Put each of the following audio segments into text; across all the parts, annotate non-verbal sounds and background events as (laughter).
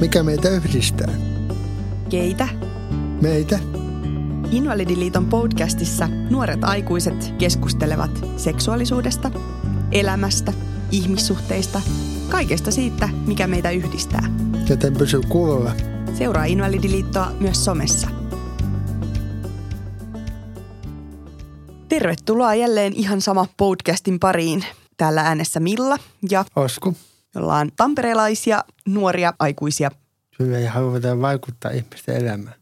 Mikä meitä yhdistää? Keitä? Meitä. Invalidiliiton podcastissa nuoret aikuiset keskustelevat seksuaalisuudesta, elämästä, ihmissuhteista, kaikesta siitä, mikä meitä yhdistää. Joten pysy kuulolla. Seuraa Invalidiliittoa myös somessa. Tervetuloa jälleen ihan sama podcastin pariin. Täällä äänessä Milla ja Osku. Me ollaan tamperelaisia nuoria aikuisia. Hyvä ja halutaan vaikuttaa ihmisten elämään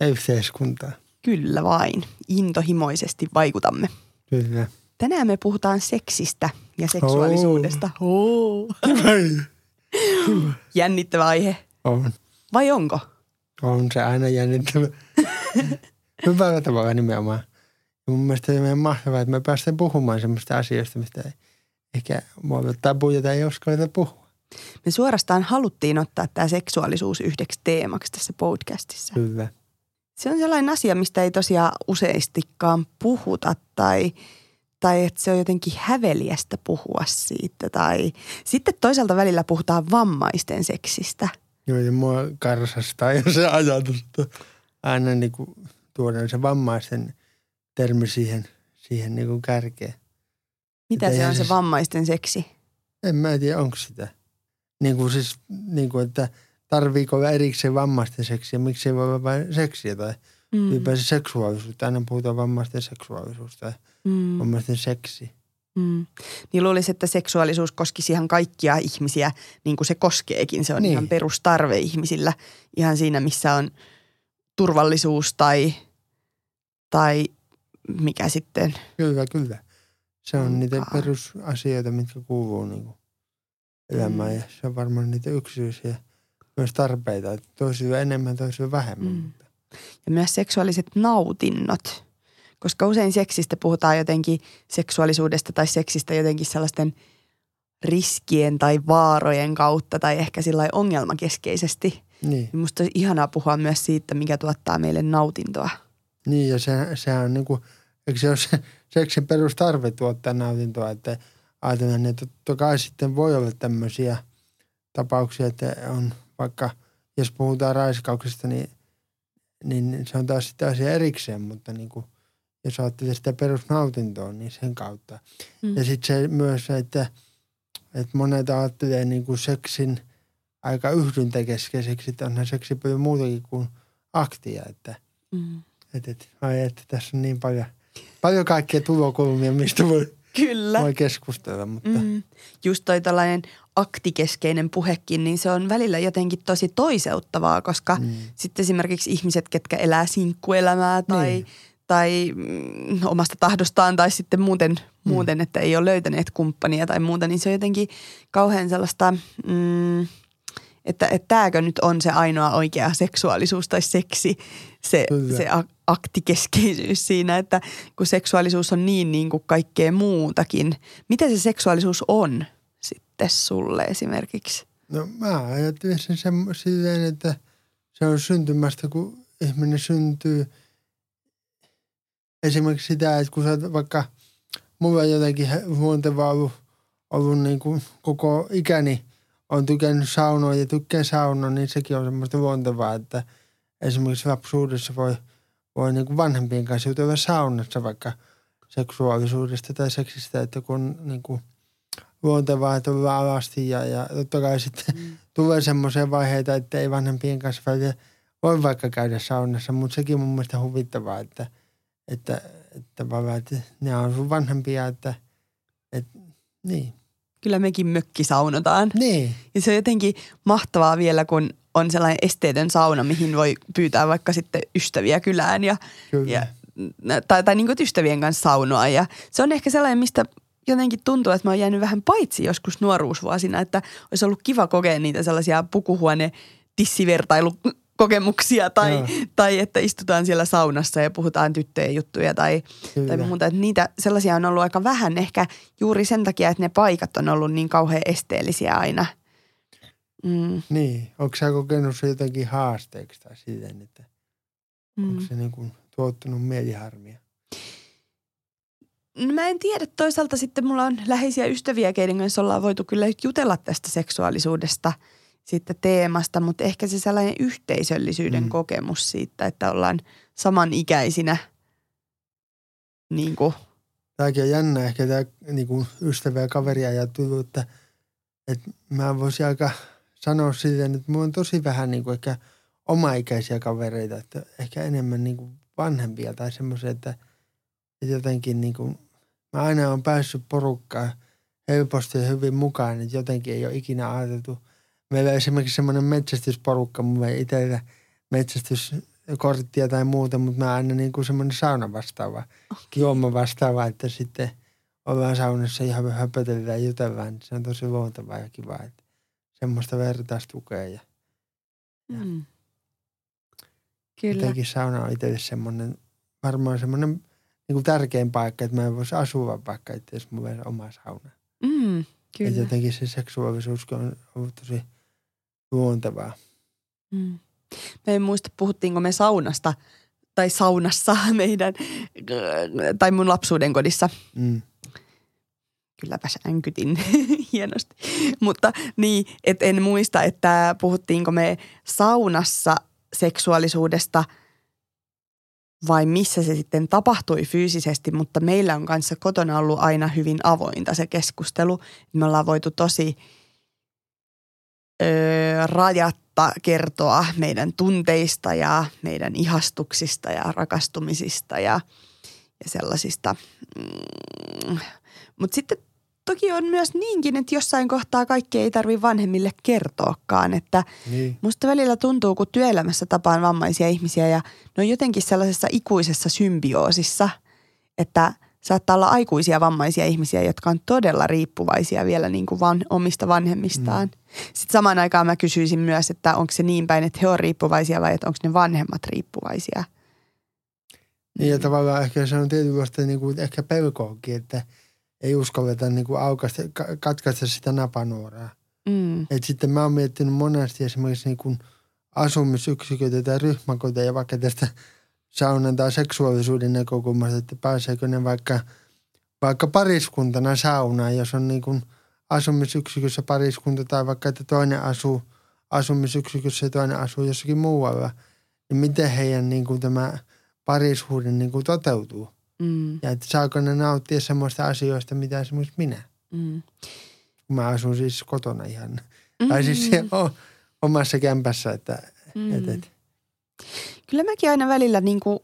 ja yhteiskuntaan. Kyllä vain, intohimoisesti vaikutamme. Kyllä. Tänään me puhutaan seksistä ja seksuaalisuudesta. Oh. Jännittävä aihe. On. Vai onko? On se aina jännittävä. Hyvällä tavalla nimenomaan. Ja mun mielestä se on mahtavaa, että me päästään puhumaan semmoista asioista, mistä ei olla tabuja tai ei uskalleta puhua. Me suorastaan haluttiin ottaa tämä seksuaalisuus yhdeksi teemaksi tässä podcastissa. Kyllä. Se on sellainen asia, mistä ei tosiaan useistikaan puhuta tai, tai että se on jotenkin häveliästä puhua siitä. Tai sitten toisaalta välillä puhutaan vammaisten seksistä. Joo, ja mua karsastaa jo se ajatus, että aina niin kuin tuodaan se vammaisten termi siihen, siihen niin kuin kärkeen. Mitä se on se vammaisten seksi? En mä tiedä, onko sitä. Niin kuin siis, niin kuin, että tarviiko erikseen vammaisten seksiä, miksi ei voi vain seksiä tai mm. ylipäänsä seksuaalisuutta. Aina puhutaan vammaisten seksuaalisuudesta tai Mm. vammaisten seksi. Mm. Niin luulisi, että seksuaalisuus koskisi ihan kaikkia ihmisiä, niin kuin se koskeekin. Se on Niin. ihan perustarve ihmisillä. Ihan siinä, missä on turvallisuus tai, tai mikä sitten. Kyllä, kyllä. Se on niitä perusasioita, mitkä kuuluu niin kuin elämään Mm. ja se on varmaan niitä yksityisiä myös tarpeita. että Toisilla enemmän, toisilla vähemmän. Mm. Ja myös seksuaaliset nautinnot. Koska usein seksistä puhutaan jotenkin seksuaalisuudesta tai seksistä jotenkin sellaisten riskien tai vaarojen kautta tai ehkä sillä ongelmakeskeisesti. Niin. Musta olisi ihanaa puhua myös siitä, mikä tuottaa meille nautintoa. Niin, ja se, sehän on niin kuin, eikö se ole se seksin perustarve tuottaa nautintoa, että ajatellaan, että totta kai sitten voi olla tämmöisiä tapauksia, että on vaikka, jos puhutaan raiskauksesta, niin, niin se on taas sitten asia erikseen, mutta niin kuin, jos ajattelee sitä perusnautintoa, niin sen kautta. Mm. Ja sitten se myös, että, että monet ajattelee niin kuin seksin aika yhdyntäkeskeiseksi, että onhan seksi paljon muutakin kuin aktia, että – Mm. et, et, ai, että tässä on niin paljon, paljon kaikkia tulokulmia, mistä voi, Kyllä. voi keskustella, mutta mm. Just toi tällainen aktikeskeinen puhekin, niin se on välillä jotenkin tosi toiseuttavaa, koska Mm. sitten esimerkiksi ihmiset, ketkä elää sinkkuelämää tai, Niin. tai mm, omasta tahdostaan tai sitten muuten, Mm. muuten, että ei ole löytäneet kumppania tai muuta, niin se on jotenkin kauhean sellaista, mm, että, että tämäkö nyt on se ainoa oikea seksuaalisuus tai seksi, se, Kyllä. se aktikeskeisyys siinä, että kun seksuaalisuus on niin niin kuin kaikkea muutakin. Mitä se seksuaalisuus on sitten sulle esimerkiksi? no mä ajattelin sen silleen, että se on syntymästä, kun ihminen syntyy. Esimerkiksi sitä, että kun sä oot vaikka, mulla on jotenkin luontevaa ollut, ollut niin kuin koko ikäni, on tykännyt saunoa ja tykkään saunaa, niin sekin on semmoista luontevaa, että esimerkiksi lapsuudessa voi, voi niin kuin vanhempien kanssa jutella saunassa vaikka seksuaalisuudesta tai seksistä, että kun niin kuin luontevaa, että ollaan alasti ja, ja totta kai sitten Mm. (laughs) tulee semmoisia vaiheita, että ei vanhempien kanssa välillä voi vaikka käydä saunassa, mutta sekin on mun mielestä huvittavaa, että, että, että, tavallaan, että ne on sun vanhempia, että, että niin. Kyllä mekin mökki saunotaan. Niin, Ja se on jotenkin mahtavaa vielä, kun on sellainen esteetön sauna, mihin voi pyytää vaikka sitten ystäviä kylään ja, kyllä. ja tai, tai niin kuin ystävien kanssa saunoa. Ja se on ehkä sellainen, mistä jotenkin tuntuu, että mä oon jäänyt vähän paitsi joskus nuoruusvuosina, että olisi ollut kiva kokea niitä sellaisia pukuhuone tissivertailukokemuksia tai, Joo. tai että istutaan siellä saunassa ja puhutaan tyttöjen juttuja tai, Kyllä. tai muuta. Että niitä sellaisia on ollut aika vähän ehkä juuri sen takia, että ne paikat on ollut niin kauhean esteellisiä aina. Mm, Niin, onko sä kokenut se jotenkin haasteeksi tai siten, että mm. onko se niin kuin tuottanut mieliharmia? No mä en tiedä. Toisaalta sitten mulla on läheisiä ystäviä, keiden kanssa ollaan voitu kyllä jutella tästä seksuaalisuudesta siitä teemasta, mutta ehkä se sellainen yhteisöllisyyden mm. kokemus siitä, että ollaan samanikäisinä niin kuin. Tämäkin on jännä ehkä tämä niin kuin ystävä ja kaveri ajattelu, että, että mä voisin aika sanoa siitä, että mulla on tosi vähän niin kuin ehkä omaikäisiä kavereita, että ehkä enemmän niin kuin vanhempia tai semmoisia, että, että jotenkin niin kuin, mä aina olen päässyt porukkaan helposti ja hyvin mukaan, että jotenkin ei ole ikinä ajateltu. Meillä on esimerkiksi semmoinen metsästysporukka, mulla ei itsellä metsästyskorttia tai muuta, mutta mä aina niin kuin semmoinen sauna vastaava, okay. juoma vastaava, että sitten ollaan saunassa ihan höpötellään ja jutellaan. Se on tosi luontavaa ja kiva, että semmoista vertaistukea ja, ja mm. Kyllä. Jotenkin sauna on itselle semmoinen, varmaan semmoinen niin kuin tärkein paikka, että mä en voisi asua vaikka, että jos mulla olisi oma sauna. Mm, kyllä. Että jotenkin se seksuaalisuus on ollut tosi luontevaa. Mm. Mä en muista, puhuttiinko me saunasta tai saunassa (laughs) meidän, tai mun lapsuuden kodissa. Mm. Kylläpäs änkytin (laughs) hienosti. Mutta niin, että en muista, että puhuttiinko me saunassa seksuaalisuudesta vai missä se sitten tapahtui fyysisesti, mutta meillä on kanssa kotona ollut aina hyvin avointa se keskustelu. Me ollaan voitu tosi öö, rajatta kertoa meidän tunteista ja meidän ihastuksista ja rakastumisista ja, ja sellaisista. Mm. Mutta sitten toki on myös niinkin, että jossain kohtaa kaikki ei tarvi vanhemmille kertoakaan. Että niin. musta välillä tuntuu, kun työelämässä tapaan vammaisia ihmisiä ja ne on jotenkin sellaisessa ikuisessa symbioosissa, että saattaa olla aikuisia vammaisia ihmisiä, jotka on todella riippuvaisia vielä niin kuin van, omista vanhemmistaan. Mm. Sitten samaan aikaan mä kysyisin myös, että onko se niin päin, että he on riippuvaisia vai että onko ne vanhemmat riippuvaisia. Niin ja tavallaan ehkä se on tietysti niin kuin ehkä pelkoonkin, että – ei uskalleta niin kuin aukaista, katkaista sitä napanuoraa. Mm. Et sitten mä oon miettinyt monesti esimerkiksi niin kuin asumisyksiköitä tai ryhmäkoteja vaikka tästä saunan tai seksuaalisuuden näkökulmasta, että pääseekö ne vaikka, vaikka pariskuntana saunaan, jos on niin kuin asumisyksikössä pariskunta tai vaikka, että toinen asuu asumisyksikössä ja toinen asuu jossakin muualla, niin miten heidän niin kuin tämä parisuuden niin kuin toteutuu. Mm. Ja että saako ne nauttia semmoista asioista, mitä esimerkiksi minä. Mm. Mä asun siis kotona ihan. Mm. Tai siis o, omassa kämpässä, että mm. et, et. Kyllä mäkin aina välillä niin kuin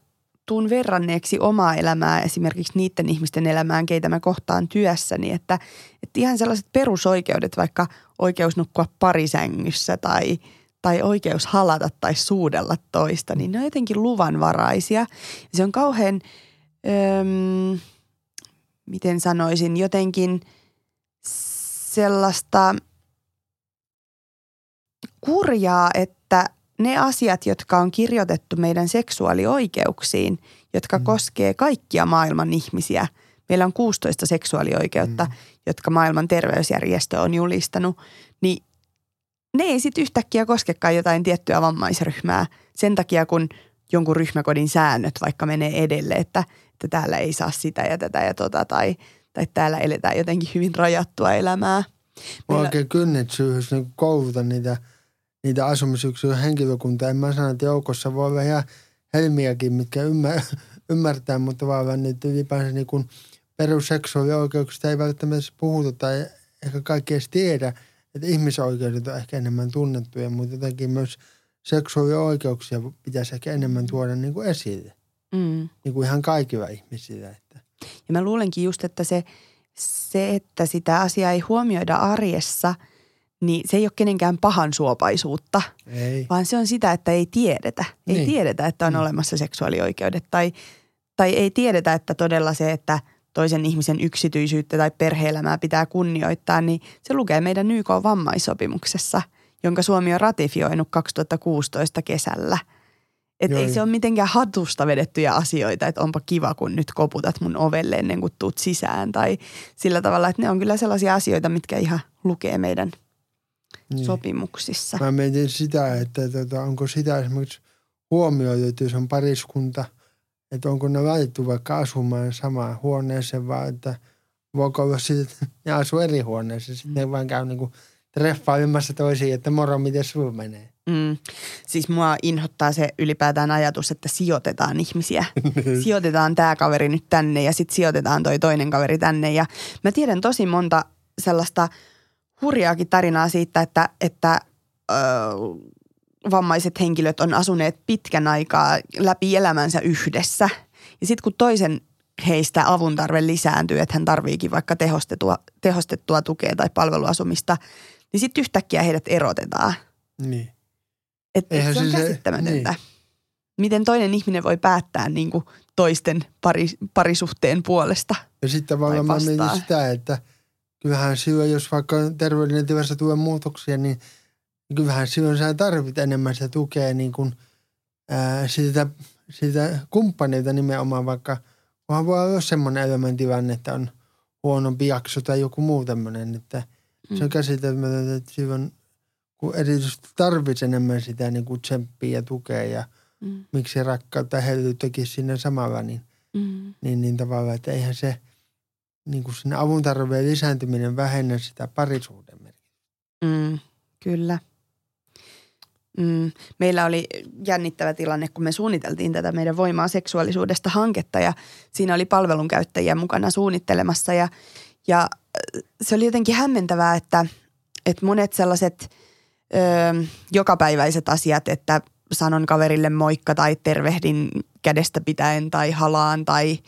tuun verranneeksi omaa elämää esimerkiksi niiden ihmisten elämään, keitä mä kohtaan työssäni. Että, että ihan sellaiset perusoikeudet, vaikka oikeus nukkua parisängyssä tai, tai oikeus halata tai suudella toista, niin ne on jotenkin luvanvaraisia. Se on kauhean – öm, miten sanoisin, jotenkin sellaista kurjaa, että ne asiat, jotka on kirjoitettu meidän seksuaalioikeuksiin, jotka mm. koskee kaikkia maailman ihmisiä. Meillä on 16 seksuaalioikeutta, mm. jotka maailman terveysjärjestö on julistanut, niin ne ei sitten yhtäkkiä koskekaan jotain tiettyä vammaisryhmää sen takia, kun jonkun ryhmäkodin säännöt vaikka menee edelle, että – että täällä ei saa sitä ja tätä ja tota tai, tai täällä eletään jotenkin hyvin rajattua elämää. Mä oikein kynnetsyys niin kouluta niitä, niitä asumisyksikön henkilökuntaa. En mä sano, että joukossa voi olla ihan helmiäkin, mitkä ymmär, (laughs) ymmärtää, mutta vaan niitä ylipäänsä niin kuin perusseksuaalioikeuksista ei välttämättä puhuta tai ehkä kaikki edes tiedä, että ihmisoikeudet on ehkä enemmän tunnettuja, mutta jotenkin myös seksuaalioikeuksia pitäisi ehkä enemmän tuoda niin kuin esille. Mm. Niin kuin ihan kaikilla ihmisillä. Että. Ja mä luulenkin just, että se, se, että sitä asiaa ei huomioida arjessa, niin se ei ole kenenkään pahan suopaisuutta, ei. vaan se on sitä, että ei tiedetä. Ei niin. tiedetä, että on mm. olemassa seksuaalioikeudet tai, tai ei tiedetä, että todella se, että toisen ihmisen yksityisyyttä tai perheelämää pitää kunnioittaa, niin se lukee meidän YK vammaissopimuksessa, jonka Suomi on ratifioinut 2016 kesällä – että ei se ole mitenkään hatusta vedettyjä asioita, että onpa kiva, kun nyt koputat mun ovelle ennen kuin tuut sisään. Tai sillä tavalla, että ne on kyllä sellaisia asioita, mitkä ihan lukee meidän niin. sopimuksissa. Mä mietin sitä, että tota, onko sitä esimerkiksi huomioitu, että jos on pariskunta, että onko ne laitettu vaikka asumaan samaan huoneeseen, vai että voiko olla sitten, että ne asuu eri huoneessa, sitten mm. ne vaan käy niin kuin treffailemassa toisiin, että moro, miten sulla menee. Mm. Siis mua inhottaa se ylipäätään ajatus, että sijoitetaan ihmisiä. (laughs) sijoitetaan tämä kaveri nyt tänne ja sitten sijoitetaan toi toinen kaveri tänne. Ja mä tiedän tosi monta sellaista hurjaakin tarinaa siitä, että, että öö, vammaiset henkilöt on asuneet pitkän aikaa läpi elämänsä yhdessä. Ja sitten kun toisen heistä avun tarve lisääntyy, että hän tarviikin vaikka tehostettua, tehostettua tukea tai palveluasumista, niin sitten yhtäkkiä heidät erotetaan. Niin. Et, et se on se se- käsittämätöntä. niin. Miten toinen ihminen voi päättää niin kuin toisten pari, parisuhteen puolesta? Ja sitten tavallaan Tai mä mietin sitä, että kyllähän silloin, jos vaikka terveydellinen tilassa tulee muutoksia, niin kyllähän silloin sä tarvit enemmän sitä tukea niin kuin, ää, sitä, sitä kumppanilta nimenomaan, vaikka kunhan voi olla semmoinen elämäntilanne, että on huonompi jakso tai joku muu tämmöinen, että Mm. se on käsitelmätöntä, että silloin kun erityisesti tarvitsee enemmän sitä niin kuin tsemppiä ja tukea ja Mm. miksi rakkautta ja hellyyttäkin siinä samalla, niin Mm. niin, niin tavallaan, että eihän se niin kuin sinne avun tarpeen lisääntyminen vähennä sitä parisuuden merkitystä. Mm, kyllä. Mm, meillä oli jännittävä tilanne, kun me suunniteltiin tätä meidän voimaa seksuaalisuudesta hanketta ja siinä oli palvelunkäyttäjiä mukana suunnittelemassa ja, ja äh, se oli jotenkin hämmentävää, että, että monet sellaiset ö, jokapäiväiset asiat, että sanon kaverille moikka tai tervehdin kädestä pitäen tai halaan tai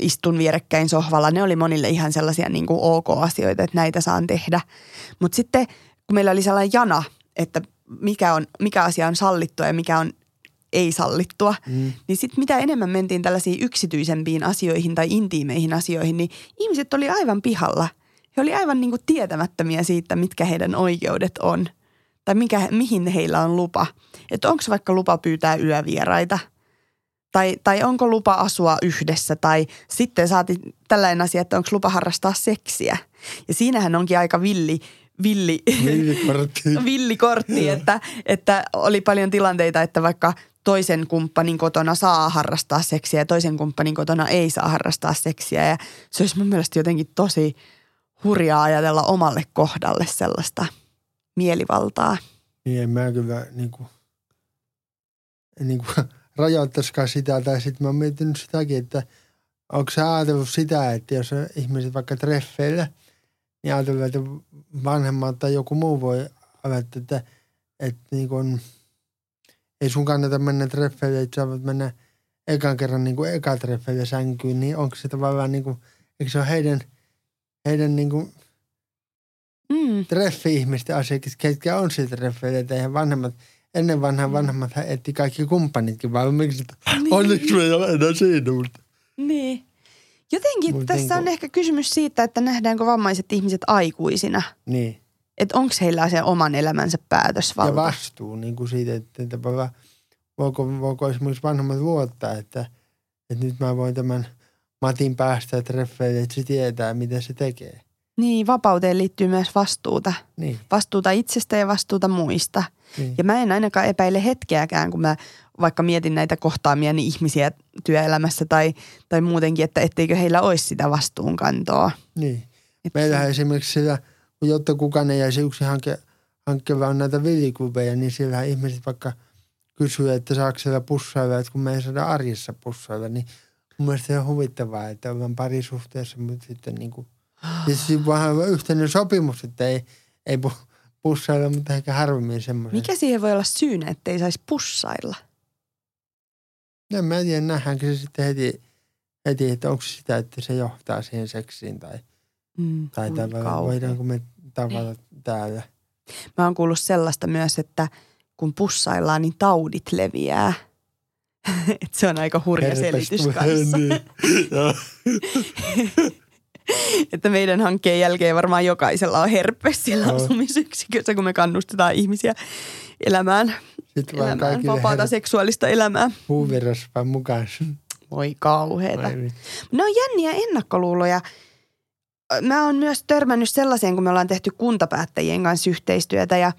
istun vierekkäin sohvalla. Ne oli monille ihan sellaisia niin kuin ok-asioita, että näitä saan tehdä. Mutta sitten kun meillä oli sellainen jana, että mikä, on, mikä asia on sallittua ja mikä on ei sallittua, Mm. niin sitten mitä enemmän mentiin tällaisiin yksityisempiin asioihin tai intiimeihin asioihin, niin ihmiset oli aivan pihalla. He oli aivan niin kuin tietämättömiä siitä, mitkä heidän oikeudet on tai mikä, mihin heillä on lupa. Että onko vaikka lupa pyytää yövieraita tai, tai onko lupa asua yhdessä tai sitten saati tällainen asia, että onko lupa harrastaa seksiä. Ja siinähän onkin aika villi, villi, Villikortti. (laughs) villikortti, että, että oli paljon tilanteita, että vaikka toisen kumppanin kotona saa harrastaa seksiä ja toisen kumppanin kotona ei saa harrastaa seksiä. Ja se olisi mun mielestä jotenkin tosi hurjaa ajatella omalle kohdalle sellaista mielivaltaa. Niin en mä kyllä niin kuin, niin kuin rajoittaisikaan sitä. Tai sitten mä oon miettinyt sitäkin, että onko sä ajatellut sitä, että jos ihmiset vaikka treffeillä, niin ajatellaan, että vanhemmat tai joku muu voi ajatella, että, että niin kuin, ei sun kannata mennä treffeille, että sä voit mennä ekan kerran niin kuin eka treffeille sänkyyn, niin onko se tavallaan niin kuin, eikö se ole heidän, heidän niin kuin Mm. treffi-ihmisten asia, ketkä on siitä treffeillä, että eihän vanhemmat, ennen vanhaa vanhemmat hän etti kaikki kumppanitkin valmiiksi, että Niin. onneksi me ei ole enää siinä, mutta Niin. Jotenkin Mut tässä on niinku- ehkä kysymys siitä, että nähdäänkö vammaiset ihmiset aikuisina. niin. Että onko heillä se oman elämänsä Ja päätösvalta. vastuu niin kuin siitä, että tavallaan voiko, voiko esimerkiksi vanhemmat luottaa, että, että nyt mä voin tämän Matin päästä treffeille, että se tietää, mitä se tekee. Niin, vapauteen liittyy myös vastuuta. Niin, Vastuuta itsestä ja vastuuta muista. Niin. Ja mä en ainakaan epäile hetkeäkään, kun mä vaikka mietin näitä kohtaamiani ihmisiä työelämässä tai, tai muutenkin, että etteikö heillä olisi sitä vastuunkantoa. niin. Et Meillähän esimerkiksi sillä, kun jotta kukaan ei jäisi yksi hanke, hankkeen on näitä villiklubeja, niin siellähän ihmiset vaikka kysyy, että saako siellä pussailla, että kun me ei saada arjessa pussailla, niin mun mielestä se on huvittavaa, että ollaan parisuhteessa, mutta sitten niin kuin, siis vähän yhteinen sopimus, että ei, ei pu- pussailla, mutta ehkä harvemmin semmoinen. Mikä siihen voi olla syynä, ettei saisi pussailla? No, mä en tiedä, nähdäänkö se sitten heti, heti, että onko sitä, että se johtaa siihen seksiin tai, Mm, tai tavallaan, voidaanko me tavata täällä. Mä oon kuullut sellaista myös, että kun pussaillaan, niin taudit leviää. (laughs) Et se on aika hurja Herpes selitys kanssa. niin. (laughs) (laughs) (laughs) Että meidän hankkeen jälkeen varmaan jokaisella on herpes siellä Joo. asumisyksikössä, kun me kannustetaan ihmisiä elämään, Sitten vaan elämään vapaata her- seksuaalista elämää. huuvirasvaa mukaan. Voi kauheeta. Ne on jänniä ennakkoluuloja. Mä oon myös törmännyt sellaiseen, kun me ollaan tehty kuntapäättäjien kanssa yhteistyötä ja,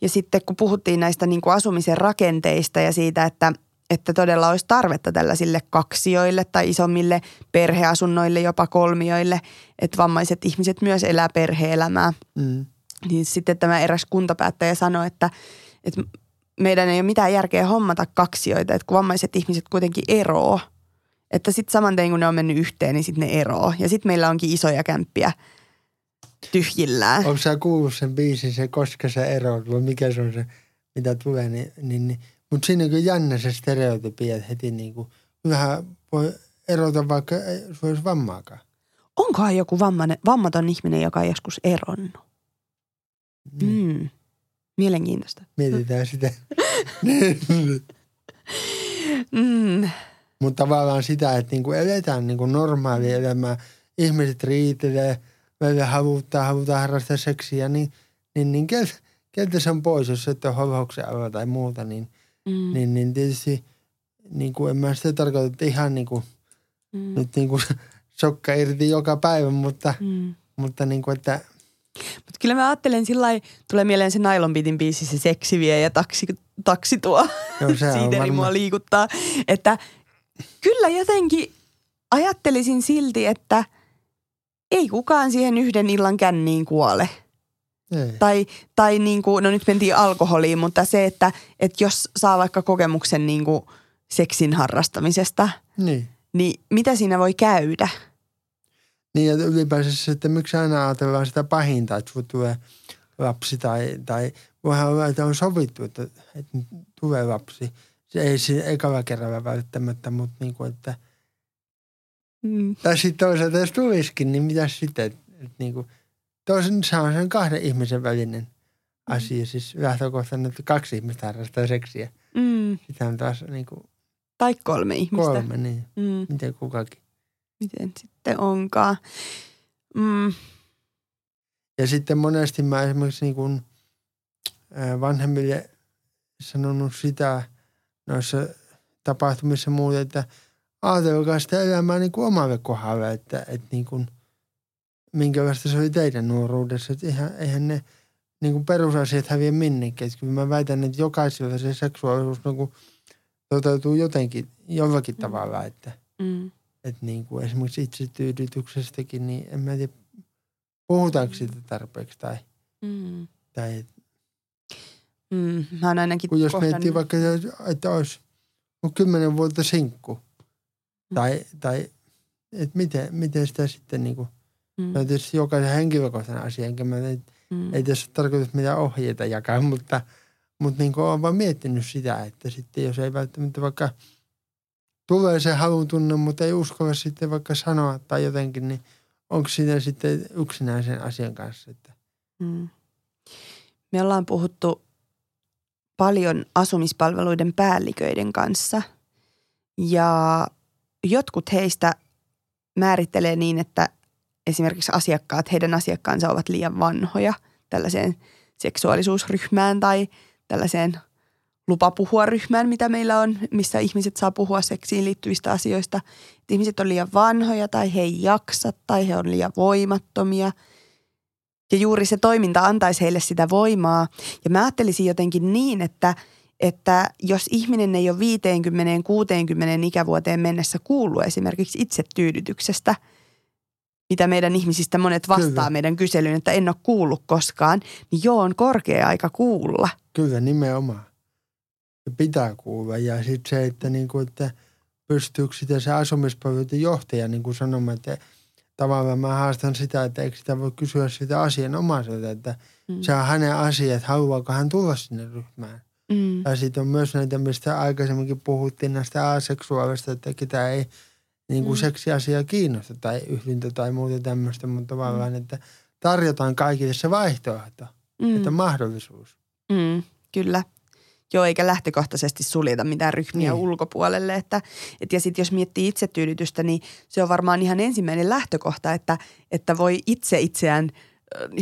ja sitten kun puhuttiin näistä niin kuin asumisen rakenteista ja siitä, että, että todella olisi tarvetta tällaisille kaksioille tai isommille perheasunnoille, jopa kolmioille, että vammaiset ihmiset myös elää perheelämää. Mm. niin sitten tämä eräs kuntapäättäjä sanoi, että, että meidän ei ole mitään järkeä hommata kaksioita, että kun vammaiset ihmiset kuitenkin eroo, että sitten saman tein kun ne on mennyt yhteen, niin sitten ne eroo. Ja sitten meillä onkin isoja kämppiä tyhjillään. Onko sä kuullut sen biisin, se koska sä eroat, vai mikä se on se, mitä tulee, niin, niin, niin. Mutta siinä on jännä se stereotypia, että heti niin kuin, vähän voi erota vaikka ei se olisi vammaakaan. Onkohan joku vammainen, vammaton ihminen, joka on joskus eronnut? Niin. Mm. Mielenkiintoista. Mietitään sitä. (laughs) Mm. Mutta tavallaan sitä, että niinku eletään niinku normaalia elämää. Ihmiset riitelee, välillä havuttaa, halutaan harrastaa seksiä, niin, niin, niin keltä, keltä se on pois, jos et ole holhouksen alla tai muuta, niin, Mm. niin, niin tietysti niin kuin en mä sitä tarkoita, että ihan niin kuin, Mm. nyt niin kuin (laughs) sokka irti joka päivä, mutta, Mm. mutta niin kuin, että Mutta kyllä mä ajattelen sillä tulee mieleen se Nylon Beatin biisi, se seksi vie ja taksi, taksi tuo. joo, se on (laughs) Siideri mua liikuttaa. Että kyllä jotenkin ajattelisin silti, että ei kukaan siihen yhden illan känniin kuole. Ei. Tai, tai niin kuin, no nyt mentiin alkoholiin, mutta se, että, että jos saa vaikka kokemuksen niin kuin seksin harrastamisesta, Niin. niin mitä siinä voi käydä? Niin ja ylipäänsä että miksi aina ajatellaan sitä pahinta, että tulee lapsi tai, tai voihan olla, että on sovittu, että, että tulee lapsi. Se ei siinä ekalla kerralla välttämättä, mutta niin kuin, että Mm. tai sitten toisaalta jos tulisikin, niin mitä sitten, että, että niin kuin, toisen, se on sen kahden ihmisen välinen asia, siis lähtökohtainen, että kaksi ihmistä harrastaa seksiä. Mm. Sitä on taas niin kuin Tai kolme ihmistä. kolme, niin Mm. miten kukakin. Miten sitten onkaan? Mm. Ja sitten monesti mä esimerkiksi niin kuin vanhemmille sanonut sitä noissa tapahtumissa muuta, että ajatelkaa sitä elämää niin kuin omalle kohdalle, että, että niin kuin, minkälaista se oli teidän nuoruudessa. Että eihän, eihän ne niin kuin perusasiat häviä minnekään. Että kyllä mä väitän, että jokaisella se seksuaalisuus niin kuin toteutuu jotenkin, jollakin Mm. tavalla, että, Mm. että niin kuin esimerkiksi itsetyydytyksestäkin, niin en mä tiedä, puhutaanko siitä tarpeeksi tai, Mm. tai Mm. Mä oon ainakin kun jos miettii vaikka, että olisi kymmenen vuotta sinkku, Mm. tai, tai että miten, miten sitä sitten niin kuin, Mm. tietysti jokaisen henkilökohtainen asia, enkä mä, ei, Mm. ei tässä ole tarkoitus mitään ohjeita jakaa, mutta, mutta niin olen vaan miettinyt sitä, että sitten jos ei välttämättä vaikka tulee se halun tunne, mutta ei uskalla sitten vaikka sanoa tai jotenkin, niin onko siinä sitten yksinäisen asian kanssa, että Mm. Me ollaan puhuttu paljon asumispalveluiden päälliköiden kanssa ja jotkut heistä määrittelee niin, että esimerkiksi asiakkaat, heidän asiakkaansa ovat liian vanhoja tällaiseen seksuaalisuusryhmään tai tällaiseen lupapuhua ryhmään, mitä meillä on, missä ihmiset saa puhua seksiin liittyvistä asioista. Että ihmiset on liian vanhoja tai he ei jaksa tai he on liian voimattomia – ja juuri se toiminta antaisi heille sitä voimaa. Ja mä ajattelisin jotenkin niin, että, että jos ihminen ei ole 50-60 ikävuoteen mennessä kuullut esimerkiksi itsetyydytyksestä, mitä meidän ihmisistä monet vastaa Kyllä. meidän kyselyyn, että en ole kuullut koskaan, niin joo, on korkea aika kuulla. Kyllä nimenomaan. Se pitää kuulla. Ja sitten se, että, niin kuin, että pystyykö sitä se asumispalveluiden johtaja niin kuin sanomaan, että tavallaan mä haastan sitä, että eikö sitä voi kysyä sitä asianomaiselta, että Mm. se on hänen asia, että haluaako hän tulla sinne ryhmään. Mm. Ja sitten on myös näitä, mistä aikaisemminkin puhuttiin näistä aseksuaalista, että ketä ei niin kuin Mm. seksiasia kiinnosta tai yhdyntä tai muuta tämmöistä, mutta tavallaan, että tarjotaan kaikille se vaihtoehto, Mm. että mahdollisuus. Mm, kyllä. Joo, eikä lähtökohtaisesti suljeta mitään ryhmiä Niin. ulkopuolelle. Että, et ja sitten jos miettii itsetyydytystä, niin se on varmaan ihan ensimmäinen lähtökohta, että, että voi itse itseään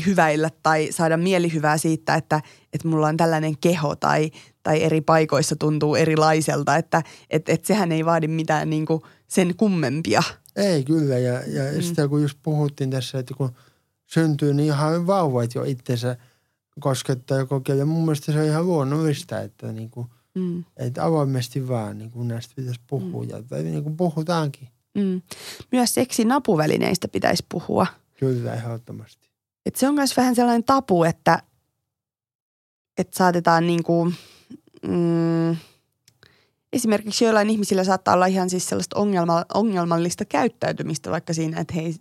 hyväillä tai saada mielihyvää siitä, että, että mulla on tällainen keho tai, tai eri paikoissa tuntuu erilaiselta. Että et, et sehän ei vaadi mitään niin kuin sen kummempia. Ei kyllä, ja, ja Mm. mm. sitä kun just puhuttiin tässä, että kun syntyy, niin ihan vauvat jo itsensä koskettaa ja kokeilee. Mun mielestä se on ihan luonnollista, että, niin kuin, Mm, että avoimesti vaan niin kuin näistä pitäisi puhua, ja, tai niin kuin puhutaankin. mm. Myös seksin apuvälineistä pitäisi puhua. Kyllä, ehdottomasti. Et se on myös vähän sellainen tapu, että, että saatetaan niin kuin, mm, esimerkiksi joillain ihmisillä saattaa olla ihan siis sellaista ongelma, ongelmallista käyttäytymistä vaikka siinä, että he ei,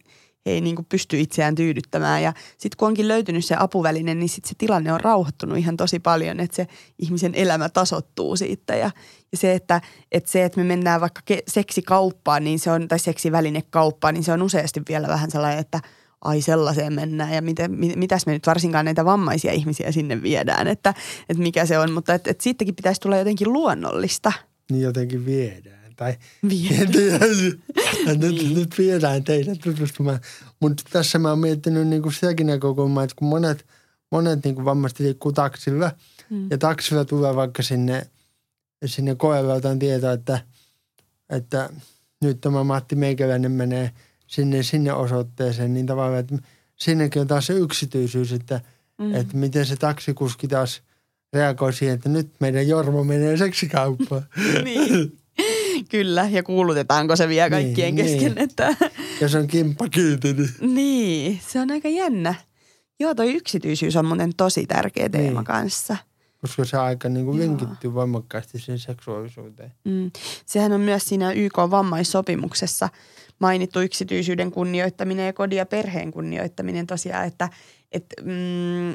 he ei niin pysty itseään tyydyttämään. Ja sitten kun onkin löytynyt se apuväline, niin sitten se tilanne on rauhoittunut ihan tosi paljon, että se ihmisen elämä tasottuu siitä. Ja, ja se, että, että se, että me mennään vaikka ke- seksikauppaan, niin se on, tai seksivälinekauppaan, niin se on useasti vielä vähän sellainen, että – ai sellaiseen mennään ja miten, mit, mitäs me nyt varsinkaan näitä vammaisia ihmisiä sinne viedään, että, että mikä se on. Mutta että, että siitäkin pitäisi tulla jotenkin luonnollista. Niin jotenkin viedään. Tai Viedään. (laughs) nyt, Niin. nyt viedään teitä tutustumaan. Mutta tässä mä oon miettinyt niinku sitäkin näkökulmaa, että kun monet, monet niinku vammaiset liikkuu taksilla Mm. ja taksilla tulee vaikka sinne, sinne koeveltaan tietää, että, että nyt tämä Matti Meikäläinen menee sinne, sinne osoitteeseen, niin tavallaan, että sinnekin on taas se yksityisyys, että, mm. että miten se taksikuski taas reagoi siihen, että nyt meidän Jorma menee seksikauppaan. (laughs) niin. Kyllä, ja kuulutetaanko se vielä kaikkien Niin, kesken, niin. että Ja se on kimppa kiinni. Niin. niin, se on aika jännä. Joo, toi yksityisyys on muuten tosi tärkeä teema Niin. kanssa. Koska se aika niin kuin linkittyy voimakkaasti siihen seksuaalisuuteen. Mm. Sehän on myös siinä YK-vammaissopimuksessa mainittu yksityisyyden kunnioittaminen ja kodin ja perheen kunnioittaminen tosiaan, että et, mm,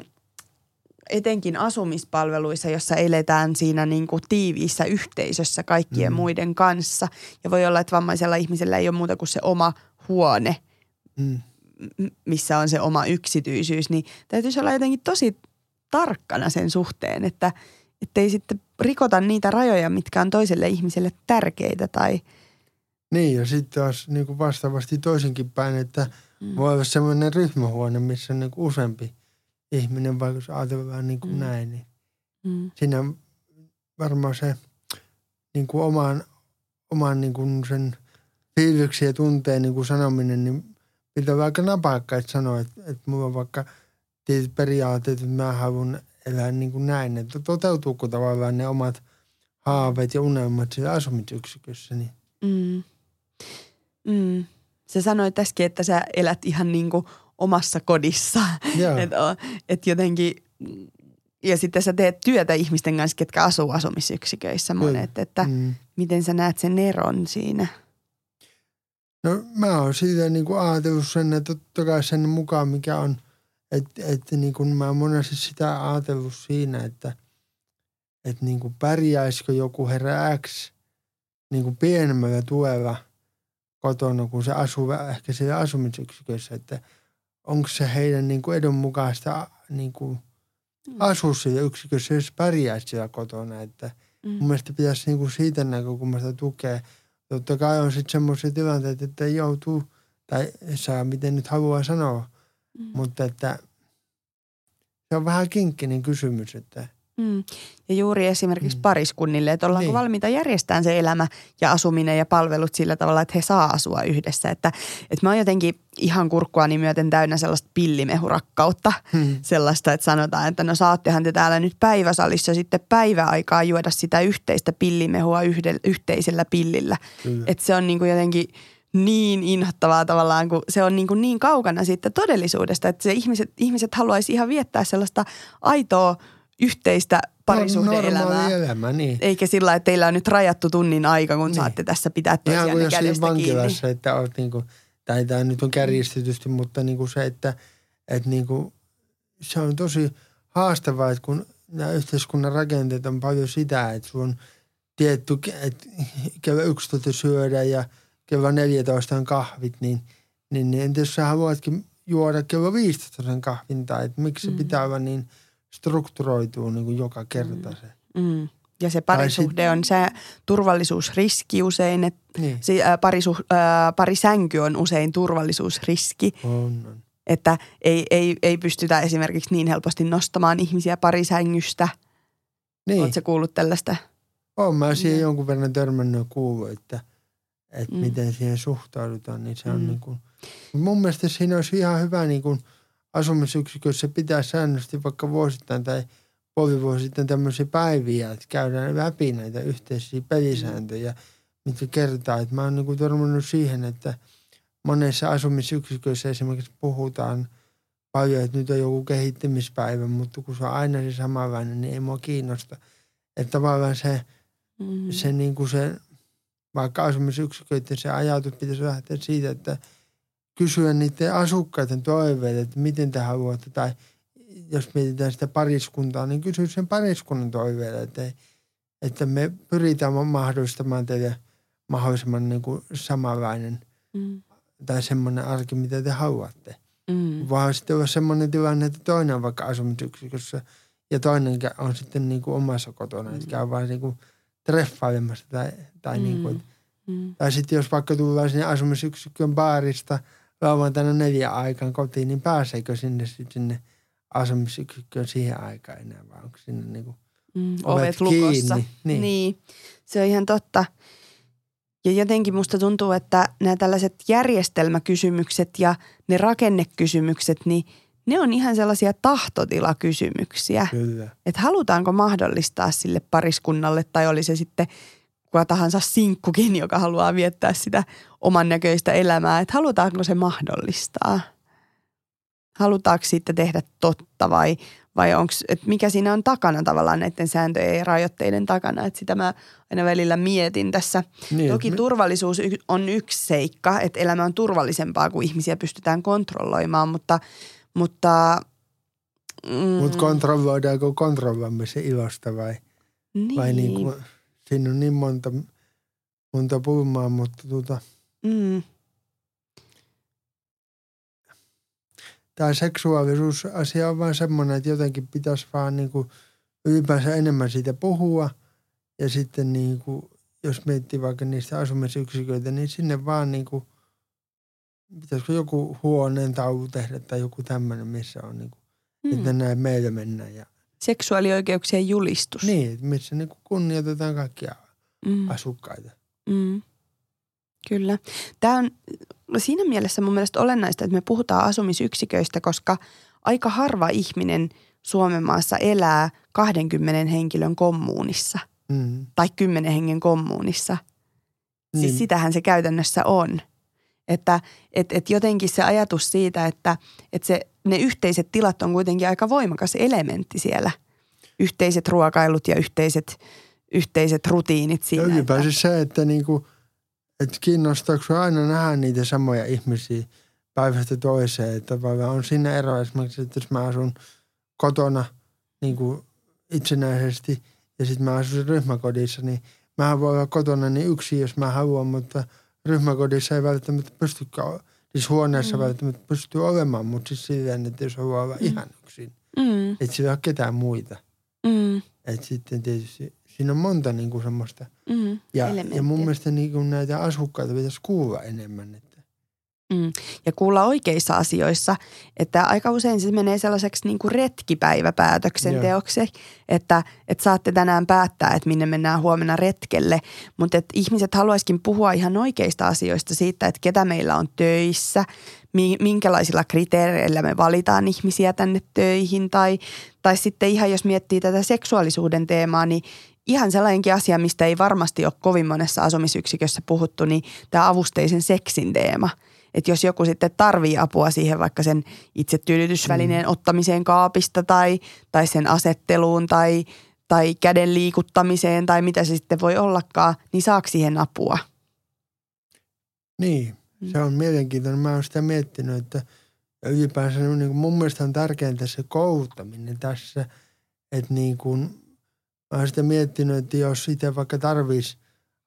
etenkin asumispalveluissa, jossa eletään siinä niin kuin tiiviissä yhteisössä kaikkien Mm. muiden kanssa. Ja voi olla, että vammaisella ihmisellä ei ole muuta kuin se oma huone, Mm. missä on se oma yksityisyys, niin täytyisi olla jotenkin tosi tarkkana sen suhteen, että ei sitten rikota niitä rajoja, mitkä on toiselle ihmiselle tärkeitä tai Niin ja sitten taas niin kuin vastaavasti toisinkin päin, että Mm. voi olla semmoinen ryhmähuone, missä on niin kuin useampi ihminen, vaikka jos ajatellaan niin kuin Mm. näin, niin mm, siinä varmaan se niin kuin oman, oman niin kuin sen fiiliksi ja tunteen niin kuin sanominen, niin pitää aika napakka, että sanoa, että, että mulla on vaikka tietyt periaatteet, että mä haluan elää niin kuin näin, että toteutuuko tavallaan ne omat haaveet ja unelmat siellä asumisyksikössä, niin mm, mm. Sä sanoit äsken, että sä elät ihan niin kuin omassa kodissa. joo, (laughs) Että et jotenkin, ja sitten sä teet työtä ihmisten kanssa, ketkä asuu asumisyksiköissä monet, että mm. miten sä näet sen eron siinä? No mä oon siitä niin kuin ajatellut sen, että totta kai sen mukaan mikä on, että, että niin kuin mä oon monesti sitä ajatellut siinä, että, että niin kuin pärjäisikö joku herra X niin kuin pienemmällä tuella kotona, kun se asuu ehkä siellä asumisyksikössä, että onko se heidän niin kuin edun mukaista niin kuin asua siellä yksikössä, jos pärjäisi siellä kotona, että – Mm. mun mielestä pitäisi niinku siitä näkökulmasta tukea. Totta kai on sitten semmoisia tilanteita, että ei joutuu, tai saa miten nyt haluaa sanoa, Mm. mutta että se on vähän kinkkinen kysymys, että Mm. Ja juuri esimerkiksi Mm. pariskunnille, että ollaanko Niin. valmiita järjestämään se elämä ja asuminen ja palvelut sillä tavalla, että he saa asua yhdessä. Että, että mä oon jotenkin ihan kurkkuani myöten täynnä sellaista pillimehurakkautta. hmm. Sellaista, että sanotaan, että no saattehan te täällä nyt päiväsalissa sitten päiväaikaa juoda sitä yhteistä pillimehua yhdellä, yhteisellä pillillä. kyllä. Että se on niin kuin jotenkin niin inhottavaa tavallaan, kun se on niin, kuin niin kaukana siitä todellisuudesta, että se ihmiset, ihmiset haluaisi ihan viettää sellaista aitoa yhteistä parisuhde-elämää. Normaali elämä, niin. Eikä sillä, että teillä on nyt rajattu tunnin aika, kun Niin. saatte tässä pitää Ihan toisianne kuin kiinni. vankilassa, että olet niinku, tai tämä nyt on kärjistetysti, mutta niinku se, että, että niinku, se on tosi haastavaa, että kun nämä yhteiskunnan rakenteet on paljon sitä, että sun on tietty, että kello 11 syödä ja kello 14 on kahvit, niin, niin, niin entä jos sä haluatkin juoda kello 15 sen kahvin, tai että miksi se Mm. pitää olla niin strukturoituu niin kuin joka kerta se. Mm. Ja se parisuhde sit- on se turvallisuusriski usein, että Niin, se ää, parisuh, ää, parisänky on usein turvallisuusriski, on, on. että ei, ei, ei pystytä esimerkiksi niin helposti nostamaan ihmisiä parisängystä. Niin. Oletko kuullut tällaista? Olen mä siihen Joo. jonkun verran törmännyt kuullut, että, että Mm. mm. miten siihen suhtaudutaan, niin se on Mm. niin kuin, mun mielestä siinä olisi ihan hyvä niin kuin asumisyksikössä pitää säännöllisesti vaikka vuosittain tai puolivuosittain tämmöisiä päiviä, että käydään läpi näitä yhteisiä pelisääntöjä, mitkä kertaa, että mä oon niin kuin törmännyt siihen, että monessa asumisyksikössä esimerkiksi puhutaan paljon, että nyt on joku kehittymispäivä, mutta kun se on aina se samanlainen, niin ei mua kiinnosta. Että tavallaan se, mm. se, niin kuin se vaikka asumisyksiköiden se ajatus pitäisi lähteä siitä, että kysyä niiden asukkaiden toiveita, että miten te haluatte, tai jos mietitään sitä pariskuntaa, niin kysyä sen pariskunnan toiveita, että, että me pyritään mahdollistamaan teille mahdollisimman niin kuin samanlainen mm. tai semmoinen arki, mitä te haluatte. Mm. Vaan sitten olla semmoinen tilanne, että toinen on vaikka asumisyksikössä ja toinen on sitten niin kuin omassa kotona, mm. että käy vaan niin kuin treffailemassa tai, tai mm. niin kuin, mm. tai sitten jos vaikka tullaan sinne asumisyksikön baarista lauantaina neljä aikaan kotiin, niin pääseekö sinne sitten sinne asumisyksikköön siihen aikaan enää, vai onko sinne niin kuin mm, ovet, ovet lukossa. Niin. niin, se on ihan totta. Ja jotenkin musta tuntuu, että nämä tällaiset järjestelmäkysymykset ja ne rakennekysymykset, niin ne on ihan sellaisia tahtotilakysymyksiä. Kyllä. Että halutaanko mahdollistaa sille pariskunnalle tai oli se sitten kuka tahansa sinkkukin, joka haluaa viettää sitä oman näköistä elämää, että halutaanko se mahdollistaa? Halutaanko siitä tehdä totta vai, vai onko, että mikä siinä on takana tavallaan näiden sääntöjen ja rajoitteiden takana, että sitä mä aina välillä mietin tässä. Niin, Toki me... turvallisuus on yksi seikka, että elämä on turvallisempaa, kun ihmisiä pystytään kontrolloimaan, mutta, mutta mm, Mutta kontrolloidaanko kontrolloimisen ilosta vai, niin. vai niin kuin, siinä on niin monta, monta pulmaa, mutta tuota, mm. tämä seksuaalisuusasia on vaan semmoinen, että jotenkin pitäisi vaan niin kuin ylipäänsä enemmän siitä puhua. Ja sitten niin kuin, jos miettii vaikka niistä asumisyksiköitä, niin sinne vaan niin kuin, pitäisikö joku huoneen taulu tehdä tai joku tämmöinen, missä on niin kuin, mm. että näin meillä mennään. Ja, Seksuaalioikeuksien julistus. Niin, missä niin kunnioitetaan kaikkia mm. asukkaita. Mm. Kyllä. Tämä on siinä mielessä mun mielestä olennaista, että me puhutaan asumisyksiköistä, koska aika harva ihminen Suomen maassa elää 20 henkilön kommuunissa mm. tai 10 hengen kommuunissa. Siis niin. Siis sitähän se käytännössä on. Että et, et jotenkin se ajatus siitä, että et se, ne yhteiset tilat on kuitenkin aika voimakas elementti siellä. Yhteiset ruokailut ja yhteiset, yhteiset rutiinit siinä. Ja ylipäänsä että... se, että niinku – että kiinnostaako aina nähdä niitä samoja ihmisiä päivästä toiseen. Että on siinä ero esimerkiksi, että jos mä asun kotona niin kuin itsenäisesti ja sitten mä asun ryhmäkodissa, niin mä voi olla kotona niin yksi, jos mä haluan, mutta ryhmäkodissa ei välttämättä pystykään, siis huoneessa mm. välttämättä pystyy olemaan, mutta siis silleen, että jos haluaa olla mm. ihan yksin, mm. että sillä ole ketään muita. Mm. Että sitten tietysti siinä on monta niin kuin semmoista. Mm, ja, ja mun mielestä niin kuin näitä asukkaita pitäisi kuulla enemmän. Että. Mm. Ja kuulla oikeissa asioissa, että aika usein se menee sellaiseksi niin kuin retkipäiväpäätöksenteoksi, että, että saatte tänään päättää, että minne mennään huomenna retkelle. Mutta että ihmiset haluaisikin puhua ihan oikeista asioista siitä, että ketä meillä on töissä, minkälaisilla kriteereillä me valitaan ihmisiä tänne töihin tai, tai sitten ihan jos miettii tätä seksuaalisuuden teemaa, niin ihan sellainenkin asia, mistä ei varmasti ole kovin monessa asumisyksikössä puhuttu, niin tämä avusteisen seksin teema. Että jos joku sitten tarvii apua siihen vaikka sen itse tyydytysvälineen mm. ottamiseen kaapista tai, tai sen asetteluun tai, tai käden liikuttamiseen tai mitä se sitten voi ollakaan, niin saako siihen apua? Niin, mm. se on mielenkiintoinen. Mä oon sitä miettinyt, että ylipäänsä niin kuin mun mielestä on tärkeintä se kouluttaminen tässä, että niin kuin – Mä oon sitä miettinyt, että jos itse vaikka tarvitsisi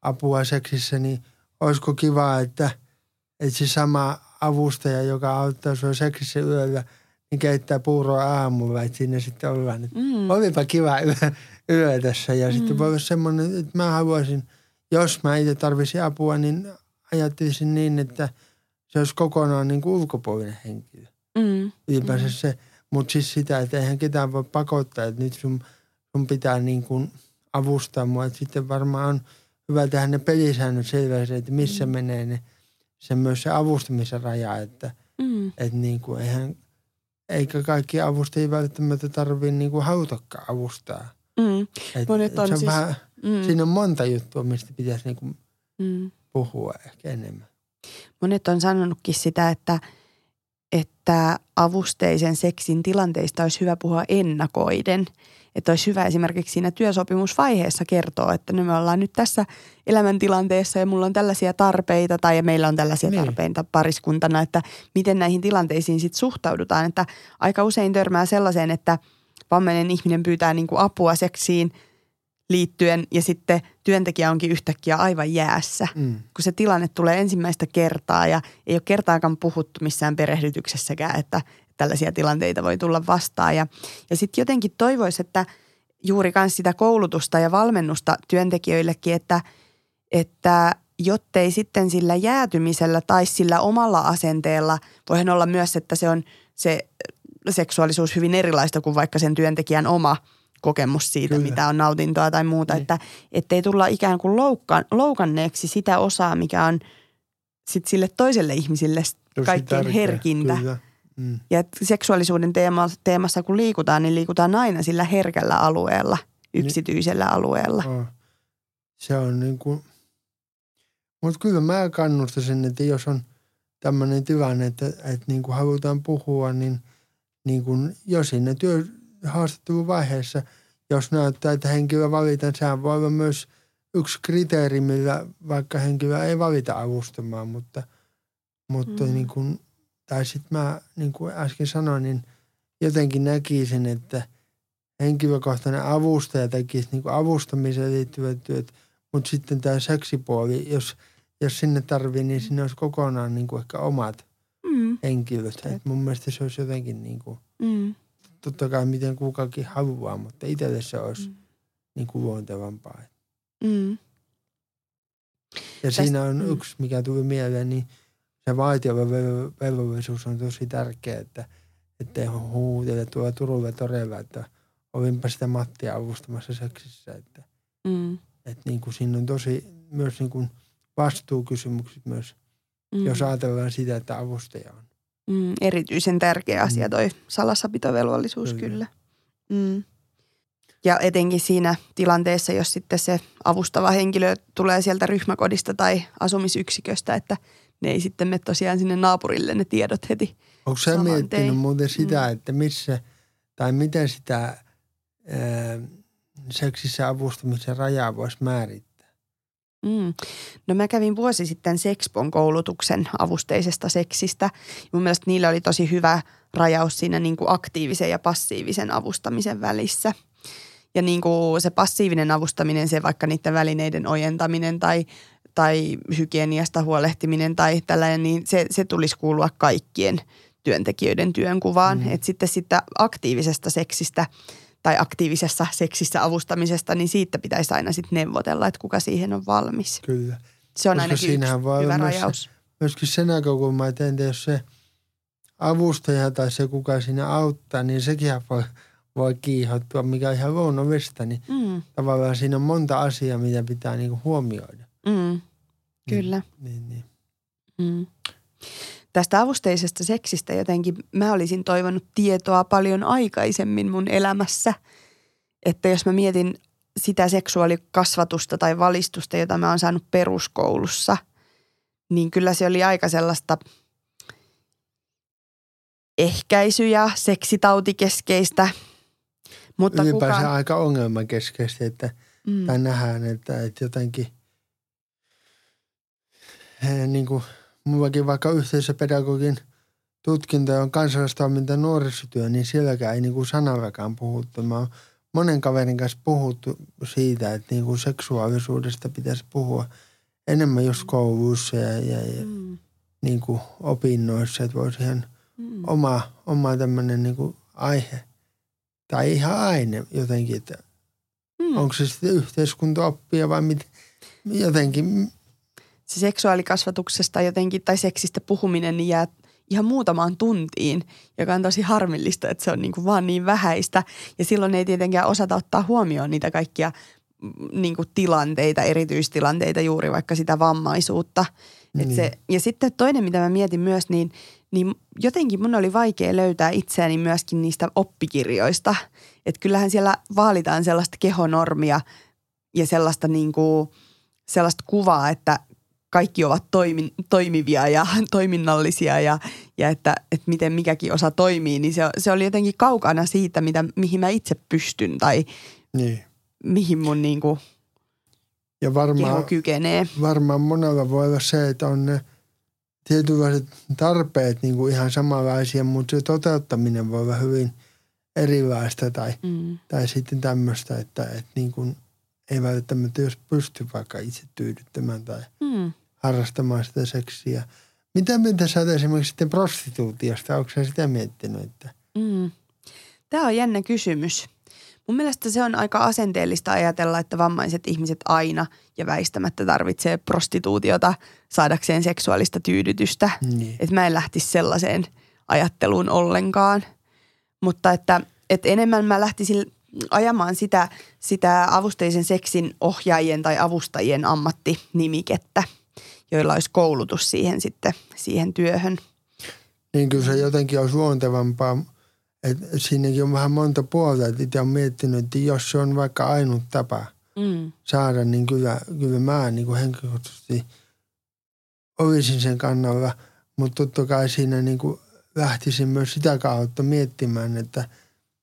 apua seksissä, niin olisiko kiva, että, että se sama avustaja, joka auttaa sua seksissä yöllä, niin keittää puuroa aamulla, että siinä sitten ollaan. Että mm. Olipa kiva yö, yö tässä ja mm. sitten voi olla semmoinen, että mä haluaisin, jos mä itse tarvisin apua, niin ajattelisin niin, että se olisi kokonaan niin kuin ulkopuolinen henkilö. Mm. Ylipäänsä mm. se, mutta siis sitä, että eihän ketään voi pakottaa, että nyt sun – sun pitää niin kuin avustaa mua. Et sitten varmaan on hyvä tehdä ne pelisäännöt selvästi, että missä mm. menee ne, se myös se avustamisen raja, että mm. et niin kuin eihän, eikä kaikki avustajia välttämättä tarvitse niin kuin hautakaan avustaa. Mm. Et, Monet on, se on siis, vähän, mm. Siinä on monta juttua, mistä pitäisi niin kuin mm. puhua ehkä enemmän. Monet on sanonutkin sitä, että, että avusteisen seksin tilanteista olisi hyvä puhua ennakoiden. Että olisi hyvä esimerkiksi siinä työsopimusvaiheessa kertoa, että no me ollaan nyt tässä elämäntilanteessa ja mulla on tällaisia tarpeita tai meillä on tällaisia niin. tarpeita pariskuntana, että miten näihin tilanteisiin sitten suhtaudutaan. Että aika usein törmää sellaiseen, että vammainen ihminen pyytää niin kuin apua seksiin – liittyen ja sitten työntekijä onkin yhtäkkiä aivan jäässä, mm. kun se tilanne tulee ensimmäistä kertaa ja ei ole kertaakaan puhuttu missään perehdytyksessäkään, että tällaisia tilanteita voi tulla vastaan. Ja, ja sitten jotenkin toivoisi, että juuri myös sitä koulutusta ja valmennusta työntekijöillekin, että, että jottei sitten sillä jäätymisellä tai sillä omalla asenteella, voihan olla myös, että se on se seksuaalisuus hyvin erilaista kuin vaikka sen työntekijän oma – kokemus siitä, Kyllä. mitä on nautintoa tai muuta. Niin. Että ettei tulla ikään kuin loukka, loukanneeksi sitä osaa, mikä on sit sille toiselle ihmisille Tosi kaikkein tärkeä. herkintä. Kyllä. Mm. Ja seksuaalisuuden teema, teemassa kun liikutaan, niin liikutaan aina sillä herkällä alueella, niin. yksityisellä niin. alueella. Oh. Se on niin kuin, mutta kyllä mä kannustaisin, että jos on tämmöinen tilanne, että, että niin kuin halutaan puhua, niin, niin kuin, jos sinne työ, haastatteluvaiheessa, jos näyttää, että henkilö valitaan, sehän voi olla myös yksi kriteeri, millä vaikka henkilö ei valita avustamaan, mutta, mutta mm. niin kuin, tai sitten mä, niin kuin äsken sanoin, niin jotenkin näkisin, että henkilökohtainen avustaja tekisi niin kuin avustamiseen liittyvät työt, mutta sitten tämä seksipuoli, jos, jos sinne tarvii, niin sinne olisi kokonaan niin kuin ehkä omat mm. henkilöt. Et mun mielestä se olisi jotenkin niin kuin, mm totta kai miten kukakin haluaa, mutta itselle se olisi mm. niin kuin luontevampaa. Mm. Ja Tästä, siinä on mm. yksi, mikä tuli mieleen, niin se vaitiava velvollisuus on tosi tärkeä, että ettei huutele tuolla Turulla torella, että olinpa sitä Mattia avustamassa seksissä. Että, mm. että niin kuin siinä on tosi myös niin kuin vastuukysymykset myös, mm. jos ajatellaan sitä, että avustaja on. Mm, erityisen tärkeä asia mm. toi salassapitovelvollisuus kyllä. kyllä. Mm. Ja etenkin siinä tilanteessa, jos sitten se avustava henkilö tulee sieltä ryhmäkodista tai asumisyksiköstä, että ne ei sitten mene tosiaan sinne naapurille ne tiedot heti. Onko sä miettinyt tein. muuten sitä, mm. että missä tai miten sitä ää, seksissä avustamisen rajaa voisi määrittää? Mm. No mä kävin vuosi sitten Sexpon koulutuksen avusteisesta seksistä. Mun mielestä niillä oli tosi hyvä rajaus siinä niin kuin aktiivisen ja passiivisen avustamisen välissä. Ja niin kuin se passiivinen avustaminen, se vaikka niiden välineiden ojentaminen tai, tai hygieniasta huolehtiminen tai tällainen, niin se, se tulisi kuulua kaikkien työntekijöiden työnkuvaan. Mm. Et sitten sitä aktiivisesta seksistä – tai aktiivisessa seksissä avustamisesta, niin siitä pitäisi aina sitten neuvotella, että kuka siihen on valmis. Kyllä. Se on Koska ainakin yksi voi hyvä rajaus. Myös, myöskin se näkökulma, että entä jos se avustaja tai se, kuka siinä auttaa, niin sekin voi, voi kiihottua, mikä on ihan luonnollista. Niin mm. Tavallaan siinä on monta asiaa, mitä pitää niinku huomioida. Mm. Kyllä. Niin, niin, niin. Mm tästä avusteisesta seksistä jotenkin mä olisin toivonut tietoa paljon aikaisemmin mun elämässä. Että jos mä mietin sitä seksuaalikasvatusta tai valistusta, jota mä oon saanut peruskoulussa, niin kyllä se oli aika sellaista ehkäisy- ja seksitautikeskeistä. Mutta Ylipäänsä kukaan... aika ongelmakeskeistä, että mm. tai nähdään, että, että jotenkin niin kuin – mullakin vaikka yhteisöpedagogin tutkinto on kansalaistoiminta nuorisotyö, niin sielläkään ei niin sanallakaan puhuttu. Mä oon monen kaverin kanssa puhuttu siitä, että niin kuin seksuaalisuudesta pitäisi puhua enemmän just kouluissa ja, ja, ja mm. niin kuin opinnoissa, että voisi ihan mm. oma, oma tämmöinen niin kuin aihe tai ihan aine jotenkin, että mm. onko se sitten yhteiskuntaoppia vai mit, jotenkin se seksuaalikasvatuksesta jotenkin tai seksistä puhuminen niin jää ihan muutamaan tuntiin, joka on tosi harmillista, että se on niin kuin vaan niin vähäistä. Ja silloin ei tietenkään osata ottaa huomioon niitä kaikkia mm, niin kuin tilanteita, erityistilanteita, juuri vaikka sitä vammaisuutta. Niin. se, ja sitten toinen, mitä mä mietin myös, niin, niin jotenkin mun oli vaikea löytää itseäni myöskin niistä oppikirjoista. Että kyllähän siellä vaalitaan sellaista kehonormia ja sellaista, niin kuin, sellaista kuvaa, että kaikki ovat toimi, toimivia ja (laughs) toiminnallisia ja, ja että, että miten mikäkin osa toimii, niin se, se oli jotenkin kaukana siitä, mitä, mihin mä itse pystyn tai Niin. mihin mun niin kuin Ja keho varmaan, kykenee. varmaan monella voi olla se, että on ne tietynlaiset tarpeet niin kuin ihan samanlaisia, mutta se toteuttaminen voi olla hyvin erilaista tai, Mm. tai sitten tämmöistä, että, että niin kuin ei välttämättä jos pysty vaikka itse tyydyttämään tai Mm. Harrastamaan sitä seksiä. Mitä mieltä sä oot esimerkiksi sitten prostituutiosta? Onko sä sitä miettinyt? Että... Mm. Tämä on jännä kysymys. Mun mielestä se on aika asenteellista ajatella, että vammaiset ihmiset aina ja väistämättä tarvitsee prostituutiota saadakseen seksuaalista tyydytystä. Niin. Että mä en lähtisi sellaiseen ajatteluun ollenkaan. Mutta että, että enemmän mä lähtisin ajamaan sitä, sitä avusteisen seksin ohjaajien tai avustajien ammattinimikettä, joilla olisi koulutus siihen sitten, siihen työhön. Niin kyllä se jotenkin olisi luontevampaa. Että siinäkin on vähän monta puolta, että itse on miettinyt, että jos se on vaikka ainut tapa Mm. saada, niin kyllä, kyllä mä niin kuin henkilökohtaisesti olisin sen kannalla. Mutta totta kai siinä niin kuin lähtisin myös sitä kautta miettimään, että,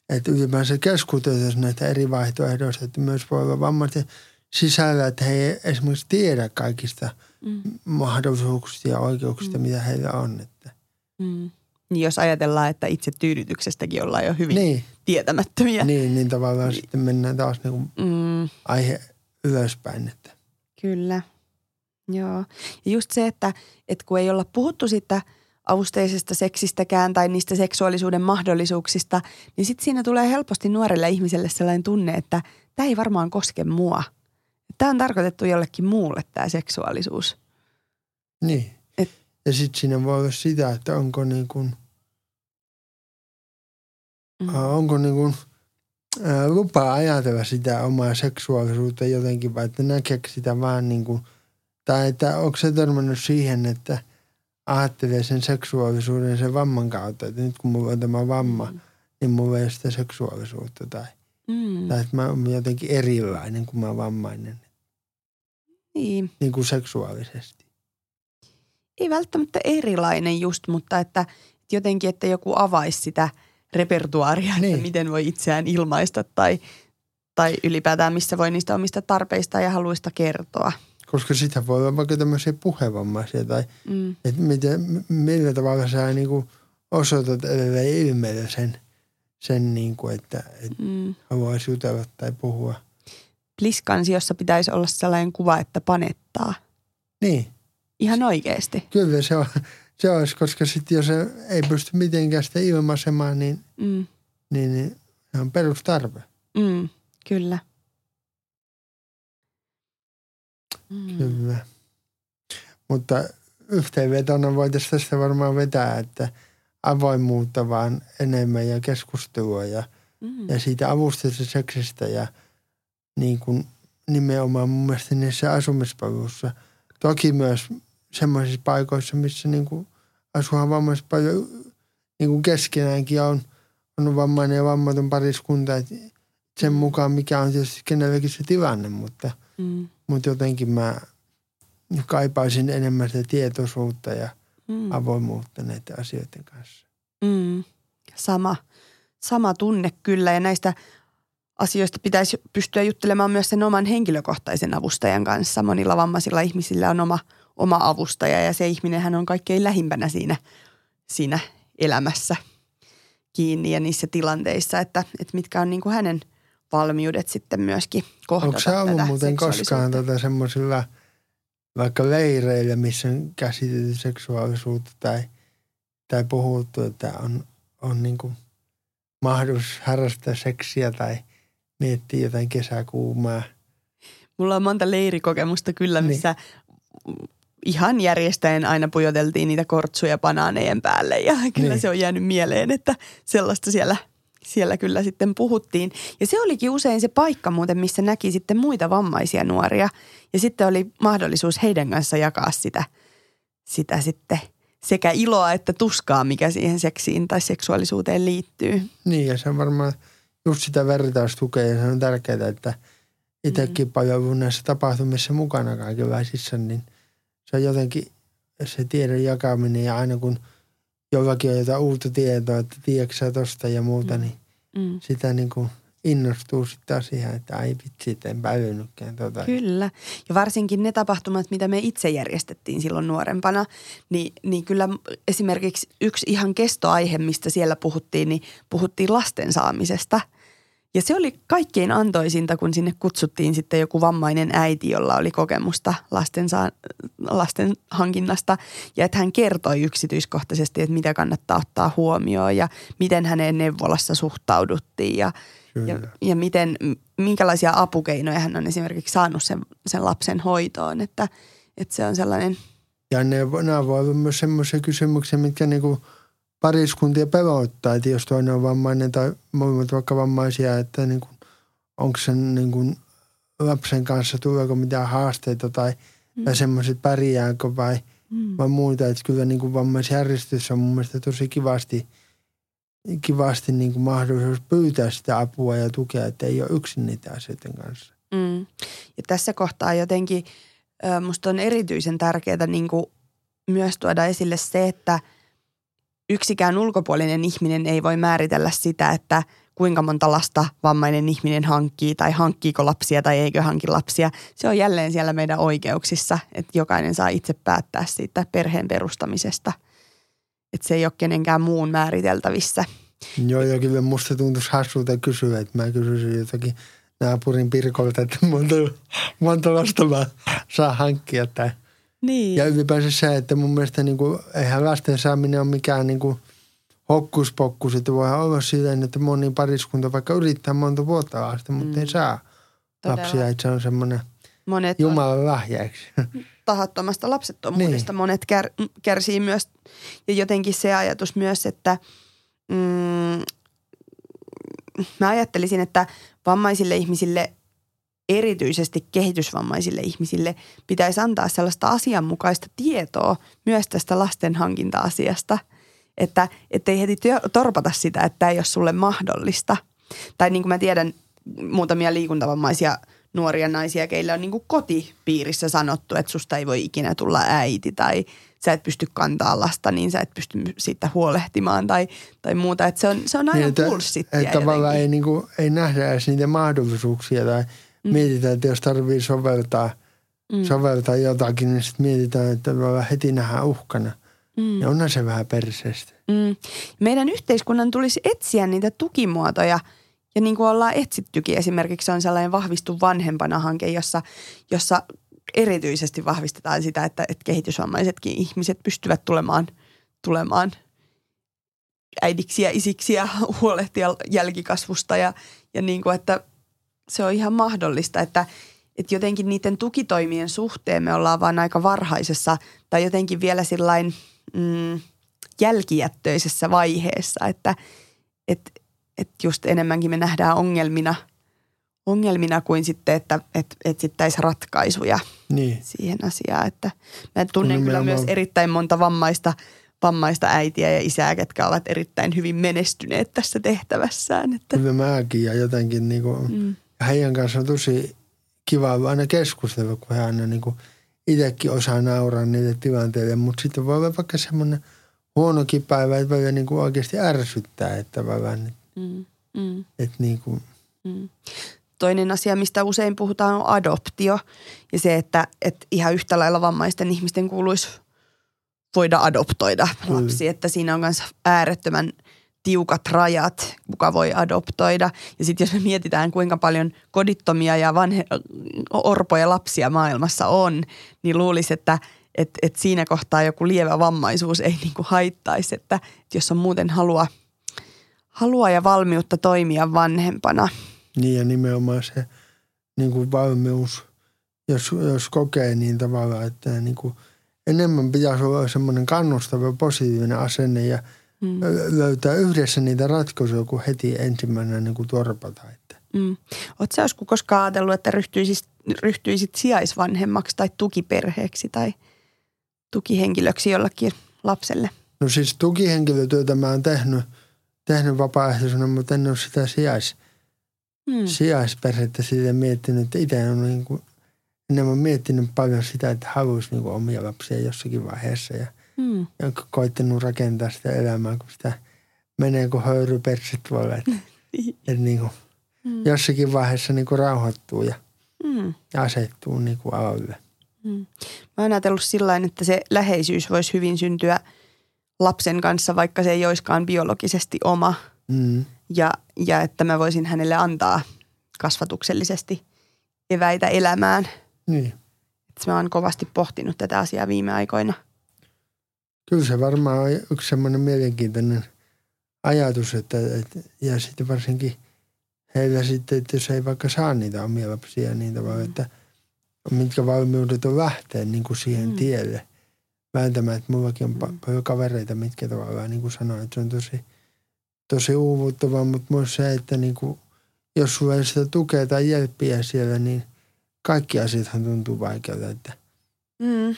että ylipäänsä keskuteltaisiin näitä eri vaihtoehdoista, että myös voi olla vammaisten sisällä, että he ei esimerkiksi tiedä kaikista Mm. mahdollisuuksista ja oikeuksista, Mm. mitä heillä on. Että. Mm. Niin jos ajatellaan, että itse tyydytyksestäkin ollaan jo hyvin Niin, tietämättömiä. niin, niin tavallaan sitten mennään taas niin kuin Mm, aihe ylöspäin. Että. kyllä, joo. Ja just se, että, että kun ei olla puhuttu siitä avusteisesta seksistäkään tai niistä seksuaalisuuden mahdollisuuksista, niin sitten siinä tulee helposti nuorelle ihmiselle sellainen tunne, että tämä ei varmaan koske mua. Tämä on tarkoitettu jollekin muulle tämä seksuaalisuus. Niin. Et- ja sitten siinä voi olla sitä, että onko niin kuin, Mm. ää, onko niin kuin, ää, lupa ajatella sitä omaa seksuaalisuutta jotenkin, vai että näkeekö sitä vaan niin kuin, tai että onko se törmännyt siihen, että ajattelee sen seksuaalisuuden sen vamman kautta, että nyt kun mulla on tämä vamma, niin mulla ei ole sitä seksuaalisuutta tai, Mm. tai että mä oon jotenkin erilainen, kun mä vammainen, Niin. niin kuin seksuaalisesti. ei välttämättä erilainen just, mutta että jotenkin, että joku avaisi sitä repertuaaria, niin. Että miten voi itseään ilmaista tai, tai ylipäätään missä voi niistä omista tarpeista ja haluista kertoa. Koska sitä voi olla vaikka tämmöisiä puhevammaisia tai Mm. että miten, millä tavalla sä niin kuin osoitat edelleen ilmeellä sen, sen niin kuin, että, että Mm. haluaisi jutella tai puhua. Pliskansiossa pitäisi olla sellainen kuva, että panettaa. Niin, Ihan oikeasti. kyllä se, on, se olisi, koska sitten jos ei pysty mitenkään sitä ilmaisemaan, niin, Mm. niin, niin se on perustarve. Mm. Kyllä. Mm. Kyllä. Mutta yhteenvetona voitaisiin tästä varmaan vetää, että avoimuutta vaan enemmän ja keskustelua ja, Mm. ja siitä avusteisesta seksistä ja niin kuin nimenomaan mun mielestä niissä asumispalveluissa. Toki myös semmoisissa paikoissa, missä niin kuin asuhan vammaiset paljon niin kuin keskenäänkin on, on vammainen ja vammaton pariskunta. että sen mukaan mikä on tietysti kenelläkin se tilanne, mutta, Mm. mutta jotenkin mä kaipaisin enemmän sitä tietoisuutta ja Mm. avoimuutta näiden asioiden kanssa. Mm. Sama, sama tunne kyllä ja näistä asioista pitäisi pystyä juttelemaan myös sen oman henkilökohtaisen avustajan kanssa. Monilla vammaisilla ihmisillä on oma, oma avustaja ja se ihminen hän on kaikkein lähimpänä siinä, siinä elämässä kiinni ja niissä tilanteissa, että, että mitkä on niin kuin hänen valmiudet sitten myöskin kohdata Onko sä ollut tätä muuten koskaan seksuaalisuutta. tota semmoisilla vaikka leireillä, missä on käsitelty seksuaalisuutta tai, tai puhuttu, että on, on niin kuin mahdollisuus harrastaa seksiä tai miettiä jotain kesäkuumaa. Mulla on monta leirikokemusta kyllä, Niin. missä ihan järjestäen aina pujoteltiin niitä kortsuja banaanejen päälle ja kyllä Niin. se on jäänyt mieleen, että sellaista siellä, siellä kyllä sitten puhuttiin. Ja se olikin usein se paikka muuten, missä näki sitten muita vammaisia nuoria ja sitten oli mahdollisuus heidän kanssa jakaa sitä, sitä sitten sekä iloa että tuskaa, mikä siihen seksiin tai seksuaalisuuteen liittyy. Niin ja se on varmaan just sitä vertaistukea ja se on tärkeää, että itsekin mm. paljon näissä tapahtumissa mukana kaikenlaisissa, niin se on jotenkin se tiedon jakaminen ja aina kun jollakin on jotain uutta tietoa, että tiedätkö tosta ja muuta, Mm. niin Mm. sitä niin kuin innostuu sitten taas ihan, että ai vitsi, en päivynytkään tota. Kyllä. Ja varsinkin ne tapahtumat, mitä me itse järjestettiin silloin nuorempana, niin, niin kyllä esimerkiksi yksi ihan kestoaihe, mistä siellä puhuttiin, niin puhuttiin lasten saamisesta. Ja se oli kaikkein antoisinta, kun sinne kutsuttiin sitten joku vammainen äiti, jolla oli kokemusta lasten, saa, lasten hankinnasta. Ja että hän kertoi yksityiskohtaisesti, että mitä kannattaa ottaa huomioon ja miten häneen neuvolassa suhtauduttiin ja, ja, Kyllä. ja miten, minkälaisia apukeinoja hän on esimerkiksi saanut sen, sen lapsen hoitoon. Että, että se on sellainen, Ja ne, nämä voi olla myös semmoisia kysymyksiä, mitkä niinku pariskuntia pelottaa, että jos toinen on vammainen tai molemmat vaikka vammaisia, että niinku, onko sen niinku lapsen kanssa, tuleeko mitään haasteita tai, mm. tai semmoiset pärjääkö vai, mm, vai muuta. Että kyllä niinku vammaisjärjestössä on mun mielestä tosi kivasti, kivasti niinku mahdollisuus pyytää sitä apua ja tukea, että ei ole yksin niitä asioiden kanssa. mm. ja tässä kohtaa jotenkin musta on erityisen tärkeää niin kuin myös tuoda esille se, että yksikään ulkopuolinen ihminen ei voi määritellä sitä, että kuinka monta lasta vammainen ihminen hankkii tai hankkiiko lapsia tai eikö hanki lapsia. Se on jälleen siellä meidän oikeuksissa, että jokainen saa itse päättää siitä perheen perustamisesta. Että se ei ole kenenkään muun määriteltävissä. Joo, ja kyllä musta tuntuisi hassulta kysyä, että mä kysyisin jotakin naapurin Pirkolta, että monta, monta lasta mä saa hankkia. Tai. Niin. Ja ylipäänsä se, että mun mielestä niin kuin, eihän lasten saaminen ole mikään niin kuin hokkuspokkus, että voihan olla silleen, että moni pariskunta vaikka yrittää monta vuotta lasta, mutta Mm. ei saa Todella. lapsia, että se on semmoinen Monet on Jumalan lahjaksi. tahattomasta lapsettomuudesta Niin. monet kär, kärsii myös. Ja jotenkin se ajatus myös, että mm, mä ajattelisin, että vammaisille ihmisille, erityisesti kehitysvammaisille ihmisille, pitäisi antaa sellaista asianmukaista tietoa myös tästä lasten hankinta-asiasta. Että ei heti torpata sitä, että tämä ei ole sulle mahdollista. Tai niin kuin mä tiedän muutamia liikuntavammaisia nuoria naisia, keillä on niin kuin kotipiirissä sanottu, että susta ei voi ikinä tulla äiti tai sä et pysty kantaa lasta, niin sä et pysty siitä huolehtimaan tai, tai muuta. Että se on, se on aina Niin, että, bullshittia että tavallaan ei, niin kuin, ei nähdä edes niitä mahdollisuuksia tai mm. mietitään, että jos tarvii soveltaa, Mm. soveltaa jotakin, niin sitten mietitään, että tavallaan heti nähdään uhkana. Mm. Ja onhan se vähän perseestä. Mm. Meidän yhteiskunnan tulisi etsiä niitä tukimuotoja ja niin kuin ollaan etsittykin. Esimerkiksi on sellainen vahvistu vanhempana hanke, jossa, jossa erityisesti vahvistetaan sitä, että, että kehitysvammaisetkin ihmiset pystyvät tulemaan, tulemaan äidiksi ja isiksi ja huolehtia jälkikasvusta ja, ja niin kuin, että se on ihan mahdollista, että, että jotenkin niiden tukitoimien suhteen me ollaan vaan aika varhaisessa tai jotenkin vielä sillain mm, jälkijättöisessä vaiheessa, että et, et just enemmänkin me nähdään ongelmina, ongelmina kuin sitten, että et, etsittäisiin ratkaisuja Niin. siihen asiaan. Että mä tunnen kyllä myös erittäin monta vammaista, vammaista äitiä ja isää, ketkä ovat erittäin hyvin menestyneet tässä tehtävässään. Että, mäkin ja jotenkin niin kuin, mm, ja heidän kanssa on tosi kiva aina keskustella, kun he aina niin kuin itsekin osaa nauraa niille tilanteille, mutta sitten voi olla vaikka semmoinen huonokin päivä, että voi niin kuin oikeasti ärsyttää, että tavallaan, mm, mm. että niin kuin, Mm. Toinen asia, mistä usein puhutaan, on adoptio ja se, että, että ihan yhtä lailla vammaisten ihmisten kuuluisi voida adoptoida lapsi, että siinä on myös äärettömän tiukat rajat, kuka voi adoptoida. Ja sitten jos me mietitään, kuinka paljon kodittomia ja vanhe, orpoja lapsia maailmassa on, niin luulisi, että et, et siinä kohtaa joku lievä vammaisuus ei niinku haittaisi, että, että jos on muuten halua, halua ja valmiutta toimia vanhempana – niin ja nimenomaan se niin kuin valmius, jos, jos kokee niin tavallaan, että niin kuin enemmän pitäisi olla semmoinen kannustava positiivinen asenne ja Mm. Löytää yhdessä niitä ratkaisuja, kun heti ensimmäisenä niin kuin torpata. Että. Mm. Oletko joskus koskaan ajatellut, että ryhtyisit, ryhtyisit sijaisvanhemmaksi tai tukiperheeksi tai tukihenkilöksi jollakin lapselle? No siis tukihenkilötyötä mä oon tehnyt, tehnyt vapaaehtoisena, mutta en ole sitä sijais, Mm. sijaisperhettä siitä miettinyt, että itse on niin kuin enemmän miettinyt paljon sitä, että haluaisi niin omia lapsia jossakin vaiheessa ja, Mm. ja koittanut rakentaa sitä elämää, kun sitä menee kuin höyrypersit tuolla. Että, (laughs) että niin kuin, Mm. jossakin vaiheessa niin kuin rauhoittuu ja Mm. asettuu niin kuin alalle. Mm. Mä oon ajatellut sillä että se läheisyys voisi hyvin syntyä lapsen kanssa, vaikka se ei olisikaan biologisesti oma. Mm. Ja, ja että mä voisin hänelle antaa kasvatuksellisesti eväitä elämään. Niin. Et mä oon kovasti pohtinut tätä asiaa viime aikoina. Kyllä se varmaan on yksi semmoinen mielenkiintoinen ajatus, että, että ja sitten varsinkin heillä sitten, että jos ei vaikka saa niitä omia lapsia, niin tavallaan, että mitkä valmiudet on lähteä niin kuin siihen Mm. tielle. Vääntämään, että mullakin on pa- paljon kavereita, mitkä tavallaan niin kuin sanoin, että se on tosi, tosi uuvuttavaa, mutta myös se, että niin kuin, jos sulla ei sitä tukea tai jelppiä siellä, niin kaikki asiathan tuntuu vaikealta, että Mm.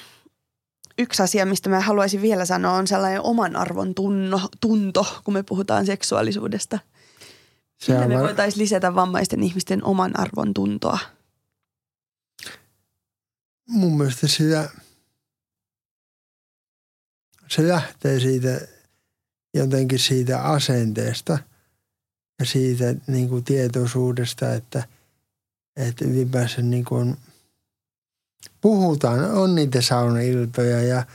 Yksi asia, mistä mä haluaisin vielä sanoa, on sellainen oman arvon tunno, tunto, kun me puhutaan seksuaalisuudesta. se Millä me var- voitaisiin lisätä vammaisten ihmisten oman arvon tuntoa? mun mielestä sitä, se lähtee siitä jotenkin siitä asenteesta ja siitä niin kuin tietoisuudesta, että, että ylipäänsä niin kuin on, puhutaan, on niitä saunailtoja ja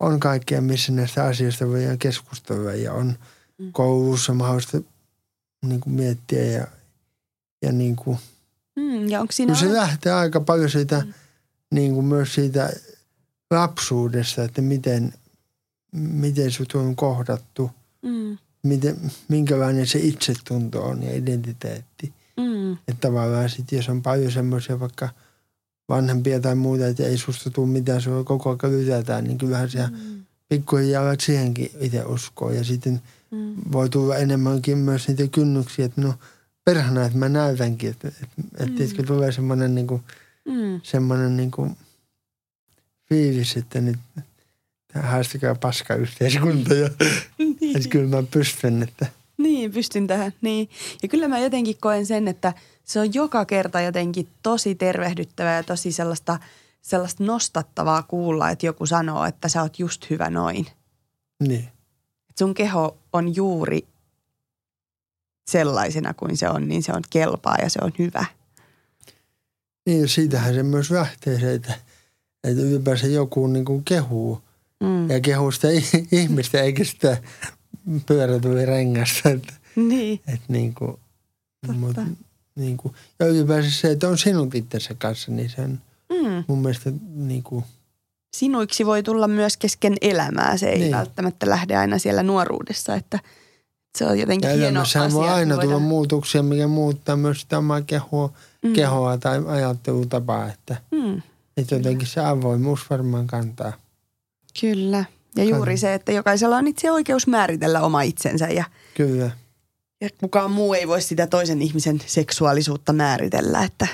on kaikkea, missä näistä asioista voidaan keskustella ja on Mm. koulussa mahdollista niin kuin miettiä ja, ja niin kuin Mm, ja onko siinä... Se lähtee aika paljon siitä, Mm. niin kuin myös siitä lapsuudesta, että miten, miten sut on kohdattu, mm, miten, minkälainen se itsetunto on ja identiteetti. mm, Että tavallaan sitten jos on paljon semmoisia vaikka vanhempia tai muuta, että ei susta tule mitään, sulla koko ajan lytätään, niin kyllähän se mm, pikkuhiljaa alat siihenkin itse uskoa. Ja sitten mm, voi tulla enemmänkin myös niitä kynnyksiä, että no perhana, että mä näytänkin, että, että, että, että Mm. tulee semmoinen niin kuin mm. semmoinen niin kuin fiilis, että nyt haastakaa paska yhteiskunta ja (laughs) että kyllä mä pystyn, että Niin, pystyn tähän. Niin. Ja kyllä mä jotenkin koen sen, että se on joka kerta jotenkin tosi tervehdyttävää ja tosi sellaista, sellaista nostattavaa kuulla, että joku sanoo, että sä oot just hyvä noin. niin. Et sun keho on juuri sellaisena kuin se on, niin se on kelpaa ja se on hyvä. Niin siitähän se myös lähtee se, että, että ylipäänsä joku niin kuin kehuu Mm. ja kehuu sitä ihmistä eikä sitä pyörätuli rengasta, että, Niin, että niin kuin, Totta. mut, niin kuin, ja ylipäänsä se, että on sinut itsensä kanssa, niin se on mm. mun mielestä niin kuin, Sinuiksi voi tulla myös kesken elämää. Se ei niin. Välttämättä lähde aina siellä nuoruudessa, että se on jotenkin ja hieno asia. voi aina me tulla voidaan- muutoksia, mikä muuttaa myös sitä omaa kehoa, Mm. kehoa tai ajattelutapaa, että, Mm. että jotenkin se avoimuus varmaan kantaa. Kyllä. Ja juuri se, että jokaisella on itse oikeus määritellä oma itsensä ja, Kyllä, ja kukaan muu ei voi sitä toisen ihmisen seksuaalisuutta määritellä, että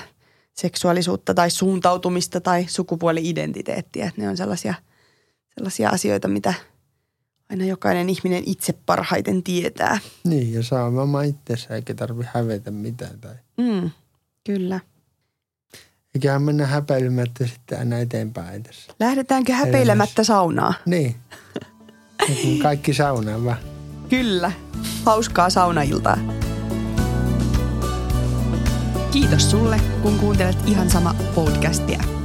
seksuaalisuutta tai suuntautumista tai sukupuoli-identiteettiä. Että ne on sellaisia, sellaisia asioita, mitä aina jokainen ihminen itse parhaiten tietää. niin ja saa oma itsensä eikä tarvi hävetä mitään. Tai, Mm, kyllä. eiköhän mennä häpeilemättä sitten aina eteenpäin tässä. Lähdetäänkö häpeilemättä saunaa? Niin, (laughs) kaikki saunaan vaan. Kyllä. Hauskaa saunailtaa. Kiitos sulle, kun kuuntelet ihan sama podcastia.